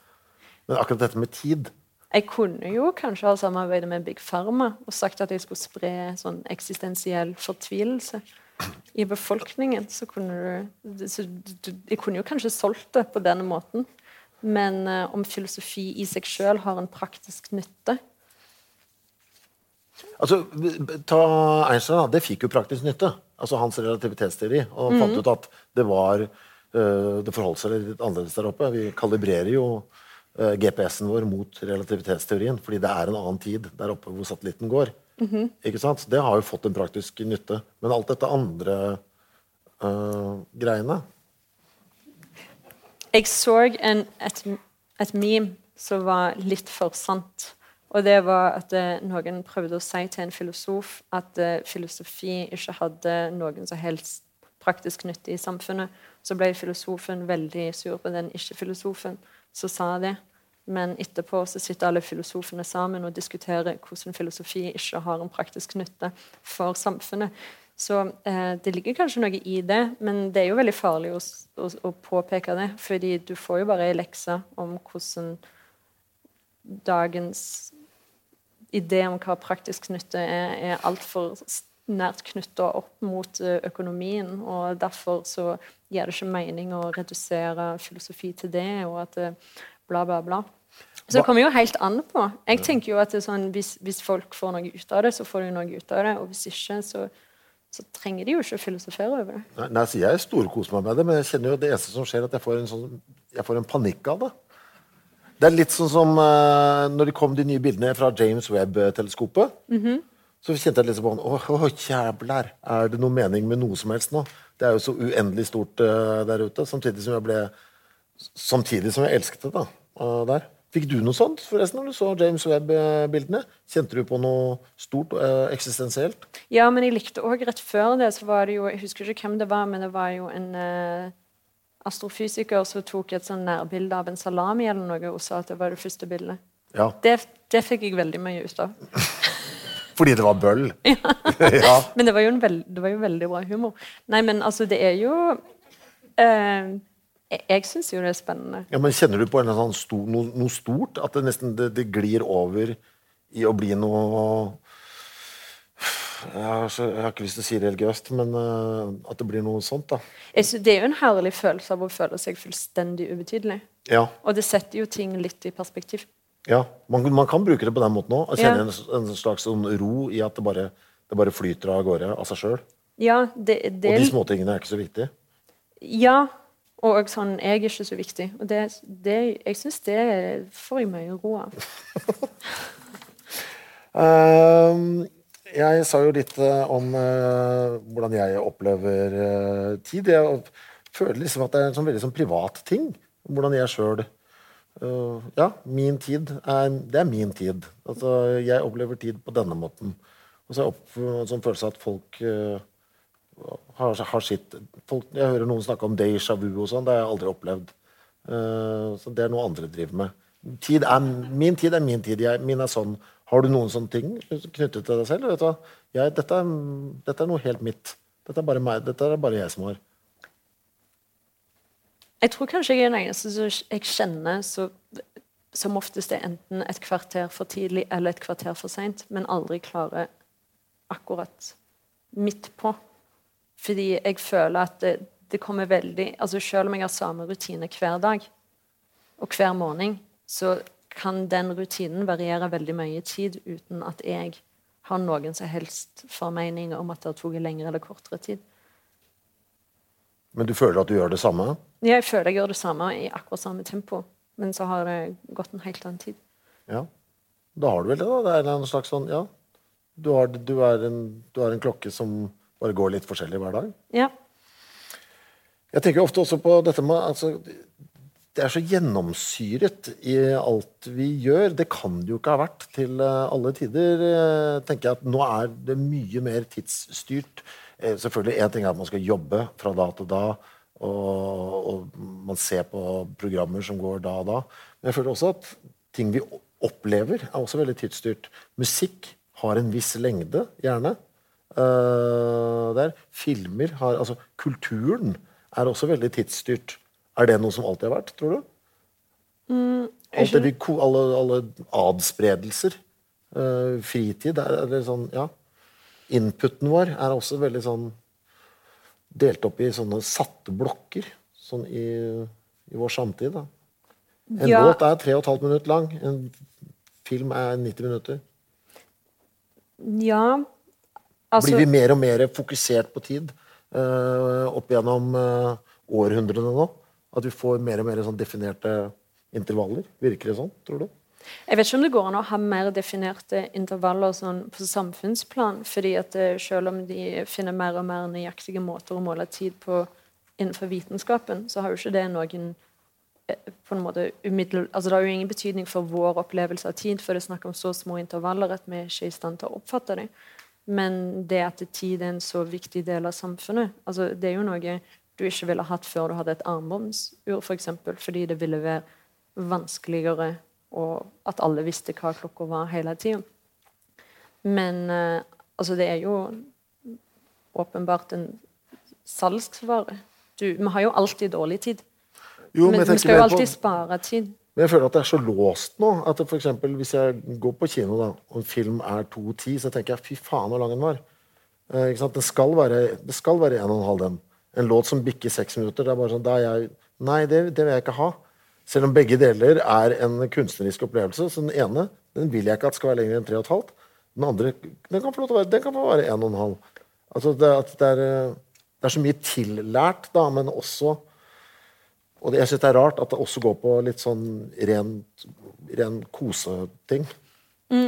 Speaker 2: Men akkurat dette med tid
Speaker 3: Jeg kunne jo kanskje ha samarbeidet med Big Pharma og sagt at jeg skulle spre sånn eksistensiell fortvilelse i befolkningen. Så kunne du, så du Jeg kunne jo kanskje solgt det på denne måten. Men uh, om filosofi i seg sjøl har en praktisk nytte
Speaker 2: Altså, ta Einstein, da. Det fikk jo praktisk nytte. Altså Hans relativitetsteori. Og
Speaker 3: Mhm.
Speaker 2: fant ut at det var uh, Det forholdt seg litt annerledes der oppe. Vi kalibrerer jo GPS-en vår mot relativitetsteorien, fordi det er en annen tid der oppe hvor satellitten går.
Speaker 3: Mhm.
Speaker 2: Ikke sant? Det har jo fått en praktisk nytte. Men alt dette andre uh, greiene
Speaker 3: Jeg så en, et, et meme som var litt for sant. Og det var at uh, noen prøvde å si til en filosof at uh, filosofi ikke hadde noen som helst praktisk nytte i samfunnet. Så ble filosofen veldig sur på den ikke-filosofen som sa det. Men etterpå så sitter alle filosofene sammen og diskuterer hvordan filosofi ikke har en praktisk nytte for samfunnet. Så eh, det ligger kanskje noe i det, men det er jo veldig farlig å, å, å påpeke det. Fordi du får jo bare ei lekse om hvordan dagens idé om hva praktisk nytte er, er altfor nært knytta opp mot eh, økonomien. Og derfor så gir det ikke mening å redusere filosofi til det, og at eh, bla, bla, bla. Så det kommer jo helt an på. Jeg tenker jo at sånn, hvis, hvis folk får noe ut av det, så får de noe ut av det. Og hvis ikke, så, så trenger de jo ikke å filosofere over det.
Speaker 2: Nei, nei, så Jeg storkoser meg med det, men jeg kjenner jo det eneste som skjer, at jeg får en, sånn, jeg får en panikk av det. Det er litt sånn som uh, når det kom de nye bildene fra James Webb-teleskopet. Så kjente jeg litt sånn Å, å, jævlar! Er det noe mening med noe som helst nå? Det er jo så uendelig stort uh, der ute. Samtidig som jeg ble Samtidig som jeg elsket det da, uh, der. Fikk du noe sånt forresten når du så James Webb-bildene? Kjente du på noe stort uh, eksistensielt?
Speaker 3: Ja, men jeg likte òg rett før det, så var det jo Jeg husker ikke hvem det var, men det var jo en eh, astrofysiker som tok et sånn nærbilde av en salami eller noe og sa at det var det første bildet.
Speaker 2: Ja.
Speaker 3: Det, det fikk jeg veldig mye ut av.
Speaker 2: Fordi det var bøll? ja.
Speaker 3: Men det var jo, en veld, det var jo veldig bra humor. Nei, men altså, det er jo eh, Jeg, syns jo det er spennende.
Speaker 2: Ja, men Kjenner du på en sånn stor, noe, noe stort? At det nesten det, det glir over i å bli noe jeg har, så, jeg har ikke lyst til å si religiøst, men uh, at det blir noe sånt. da.
Speaker 3: Synes, det er jo en herlig følelse av å føle seg fullstendig ubetydelig.
Speaker 2: Ja,
Speaker 3: Og det setter jo ting litt i perspektiv.
Speaker 2: Ja. Man, man kan bruke det på den måten òg. Kjenne
Speaker 3: Ja.
Speaker 2: en, en slags sånn ro i at det bare, det bare flyter av gårde av seg sjøl.
Speaker 3: Ja, det, det
Speaker 2: Og de småtingene er ikke så viktige.
Speaker 3: Ja, og sånn Jeg er ikke så viktig. Og det, det, jeg syns det får jeg mye ro av.
Speaker 2: um, jeg sa jo litt eh, om uh, hvordan jeg opplever uh, tid. Jeg føler liksom at det er en sånn veldig sånn privat ting. Hvordan jeg sjøl Ja, min tid er, det er min tid. Altså, jeg opplever tid på denne måten. Og så har jeg en sånn følelse at folk uh, har, har sitt folk, Jeg hører noen snakke om déjà vu og sånn. Det har jeg aldri opplevd. Uh, så det er noe andre driver med. Tid er, min tid er min tid. Jeg, min er sånn. Har du noen sånne ting knyttet til deg selv? Jeg, dette, er, dette er noe helt mitt. Dette er bare meg. Dette er bare jeg som har.
Speaker 3: Jeg tror kanskje jeg er den eneste som jeg kjenner så, som oftest er enten et kvarter for tidlig eller et kvarter for seint, men aldri klarer akkurat midt på. Fordi jeg føler at det, det kommer veldig altså Selv om jeg har samme rutine hver dag og hver morgen, så kan den rutinen variere veldig mye i tid uten at jeg har noen som helst formening om at det har tatt lengre eller kortere tid.
Speaker 2: Men du føler at du gjør det samme?
Speaker 3: Jeg føler jeg gjør det samme i akkurat samme tempo, men så har det gått en helt annen tid.
Speaker 2: Ja. Da har du vel det, da. Det er en slags sånn Ja. Du har, du er en, du er en klokke som bare går litt forskjellig hver dag.
Speaker 3: Ja.
Speaker 2: Jeg tenker ofte også på dette med altså, Det er så gjennomsyret i alt vi gjør. Det kan det jo ikke ha vært til eh, alle tider. eh, tenker jeg at Nå er det mye mer tidsstyrt. Eh, Selvfølgelig Én ting er at man skal jobbe fra da til da, og, og man ser på programmer som går da og da. Men jeg føler også at ting vi opplever, er også veldig tidsstyrt. Musikk har en viss lengde, gjerne. Uh, der. Filmer har Altså, kulturen er også veldig tidsstyrt. Er det noe som alltid har vært, tror du?
Speaker 3: Mm,
Speaker 2: Alt det alle, alle adspredelser. Uh, fritid er, er det sånn Ja. Inputen vår er også veldig sånn delt opp i sånne satte blokker sånn i, i vår samtid. da. En
Speaker 3: Ja.
Speaker 2: låt er halvt minutt lang. En film er 90 minutter.
Speaker 3: Ja Altså,
Speaker 2: Blir vi mer og mer fokusert på tid uh, opp gjennom uh, århundrene nå? At vi får mer og mer sånn definerte intervaller? Virker det sånn, tror du?
Speaker 3: Jeg vet ikke om det går an å ha mer definerte intervaller sånn på samfunnsplan. fordi at eh, selv om de finner mer og mer nøyaktige måter å måle tid på innenfor vitenskapen, så har jo ikke det noen eh, på en måte umiddel... Altså Det har jo ingen betydning for vår opplevelse av tid, for det er snakk om så små intervaller at vi ikke er i stand til å oppfatte dem. Men det at tid er en så viktig del av samfunnet altså Det er jo noe du ikke ville hatt før du hadde et armbåndsur, f.eks., for fordi det ville være vanskeligere og at alle visste hva klokka var hele tida. Men eh, altså, det er jo åpenbart en salgsvare. Du, vi har jo alltid dårlig tid.
Speaker 2: Jo,
Speaker 3: men vi skal jo
Speaker 2: alltid på-
Speaker 3: spare tid.
Speaker 2: Men jeg føler at det er så låst nå. at for eksempel, Hvis jeg går på kino da, og en film er 2.10, så tenker jeg fy faen hvor lang den var. Eh? Det skal være det skal være en og en halv den. En låt som bikker seks minutter, det er bare sånn er jeg, Nei, det, det vil jeg ikke ha. Selv om begge deler er en kunstnerisk opplevelse. Så den ene den vil jeg ikke at skal være lenger enn tre og et halvt. Den andre den kan få lov til å være, den kan få være en og en halv. Altså det, det, er, det er så mye tillært, da, men også og det, jeg syns det er rart at det også går på litt sånn ren, ren koseting.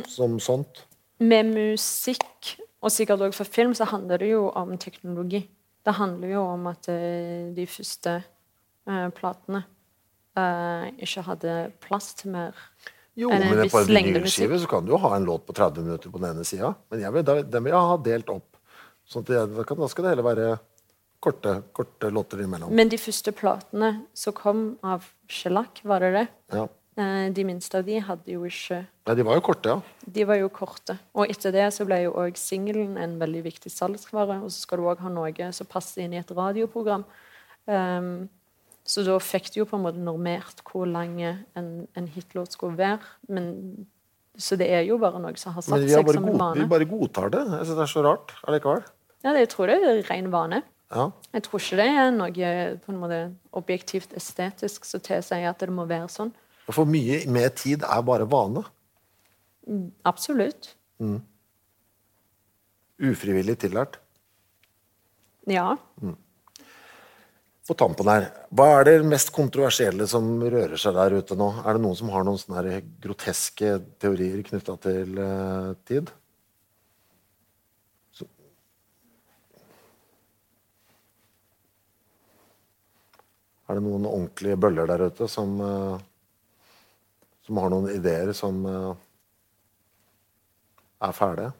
Speaker 2: Som sånt.
Speaker 3: Med musikk, og sikkert også for film, så handler det jo om teknologi. Det handler jo om at eh, de første eh, platene eh, ikke hadde plass til mer
Speaker 2: Jo,
Speaker 3: en
Speaker 2: men på en vinylskive så kan du jo ha en låt på 30 minutter på den ene sida. Men jeg vil, den vil jeg ha delt opp. Sånn at jeg, da, skal det heller være korte, korte låter imellom.
Speaker 3: Men de første platene som kom av Shellac, var det det?
Speaker 2: Ja.
Speaker 3: Eh, de minste av de hadde jo ikke
Speaker 2: Nei, de var jo korte, ja.
Speaker 3: De var jo korte. Og etter det så ble jo òg singelen en veldig viktig salgsvare. Og så skal du òg ha noe som passer inn i et radioprogram. Ehm, så da fikk du jo på en måte normert hvor lang en, en hitlåt skulle være. Men, så det er jo bare noe som har satt seg som en
Speaker 2: vane. Men
Speaker 3: vi
Speaker 2: bare godtar det. Jeg synes det er så rart allikevel.
Speaker 3: Ja, det, jeg tror det er ren vane.
Speaker 2: Ja.
Speaker 3: Jeg tror ikke det er noe på en måte objektivt estetisk som tilsier at det må være sånn.
Speaker 2: For mye med tid er bare vane.
Speaker 3: Absolutt.
Speaker 2: Ufrivillig tillært.
Speaker 3: Ja.
Speaker 2: På tampen her, Hva er det mest kontroversielle som rører seg der ute nå? Er det noen som har noen sånne groteske teorier knytta til uh, tid? Så. Er det noen ordentlige bøller der ute som, uh, som har noen ideer som uh, er ferdige?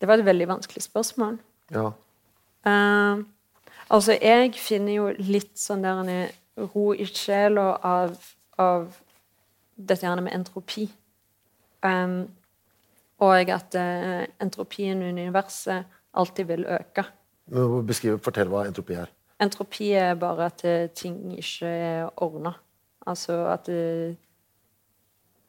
Speaker 3: Det var et veldig vanskelig spørsmål.
Speaker 2: Ja.
Speaker 3: Eh, altså, jeg finner jo litt sånn der en ro i sjela av, av dette her med entropi. Um, og at uh, entropien i universet alltid vil øke.
Speaker 2: Beskriv, Fortell hva entropi er.
Speaker 3: Entropi er bare at eh, ting ikke er ordna. Altså at eh,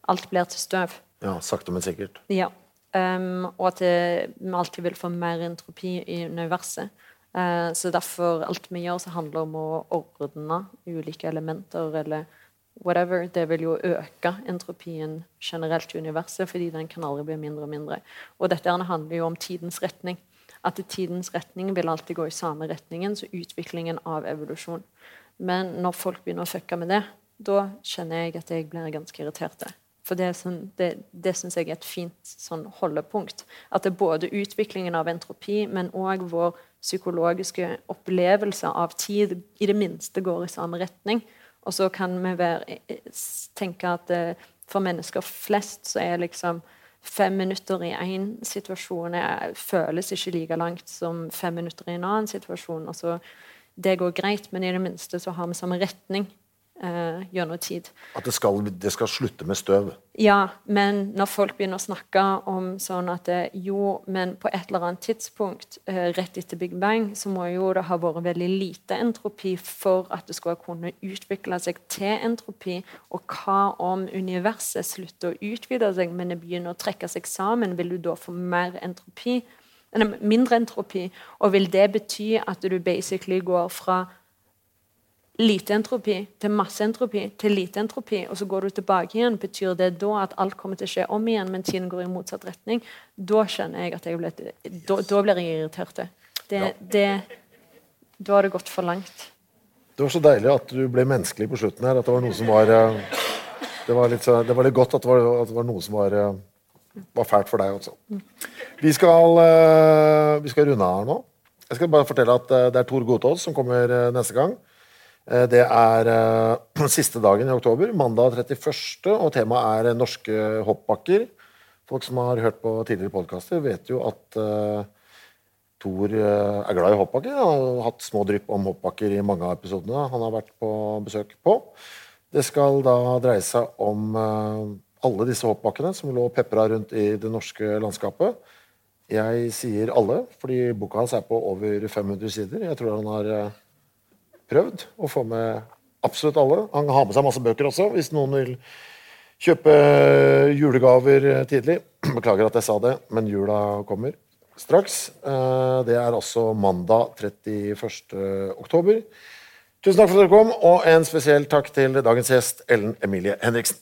Speaker 3: alt blir til støv.
Speaker 2: Ja, Sakte, men sikkert.
Speaker 3: Ja. Um, og at vi alltid vil få mer entropi i universet. Eh, så derfor alt vi gjør, så handler om å ordne ulike elementer eller whatever. Det vil jo øke entropien generelt i universet, fordi den kan aldri bli mindre og mindre. Og dette handler jo om tidens retning. At tidens retning vil alltid gå i samme retningen, så utviklingen av evolusjon. Men når folk begynner å fucke med det, da kjenner jeg at jeg blir ganske irritert. For det, sånn, det, det syns jeg er et fint sånn holdepunkt. At det er både utviklingen av entropi, men òg vår psykologiske opplevelser av tid i det minste går i samme retning. Og så kan vi være, tenke at eh, for mennesker flest så er liksom fem minutter i én situasjon er, føles ikke like langt som fem minutter i en annen situasjon. og så det går greit, men i det minste så har vi samme retning. Eh, gjennom tid.
Speaker 2: At det skal, det skal slutte med støv.
Speaker 3: Ja, men når folk begynner å snakke om sånn at det, jo, men på et eller annet tidspunkt eh, rett etter Big Bang så må jo det ha vært veldig lite entropi for at det skulle kunne utvikle seg til entropi. Og hva om universet slutter å utvide seg, men det begynner å trekke seg sammen? Vil du da få mer entropi? Eller mindre entropi? Og vil det bety at du basically går fra lite entropi til masse entropi til lite entropi, og så går du tilbake igjen, betyr det da at alt kommer til å skje om igjen, men tiden går i motsatt retning? Da skjønner jeg at jeg ble, da, da blir jeg irritert. Det,
Speaker 2: Ja.
Speaker 3: det, da har det gått for langt.
Speaker 2: Det var så deilig at du ble menneskelig på slutten her. At det var noe som var eh, Det var litt, det var litt godt at det var, at det var noe som var, eh, var fælt for deg også. Vi skal, eh, vi skal runde av her nå. Jeg skal bare fortelle at det er Tor Gotaas som kommer neste gang. Eh, Det er eh, siste dagen i oktober, mandag 31., og temaet er norske hoppbakker. Folk som har hørt på tidligere podkaster, vet jo at uh, Thor eh, er glad i hoppbakker. Han har hatt små drypp om hoppbakker i mange av episodene han har vært på besøk på. Det skal da dreie seg om uh, alle disse hoppbakkene som lå pepra rundt i det norske landskapet. Jeg sier alle, fordi boka hans er på over 500 sider. Jeg tror han har eh, prøvd å få med absolutt alle. Han har med seg masse bøker også, hvis noen vil kjøpe julegaver tidlig. Beklager at jeg sa det, men jula kommer straks. Eh, Det er altså mandag 31. oktober. Tusen takk for at dere kom, og en spesiell takk til dagens gjest, Ellen Emilie Henriksen.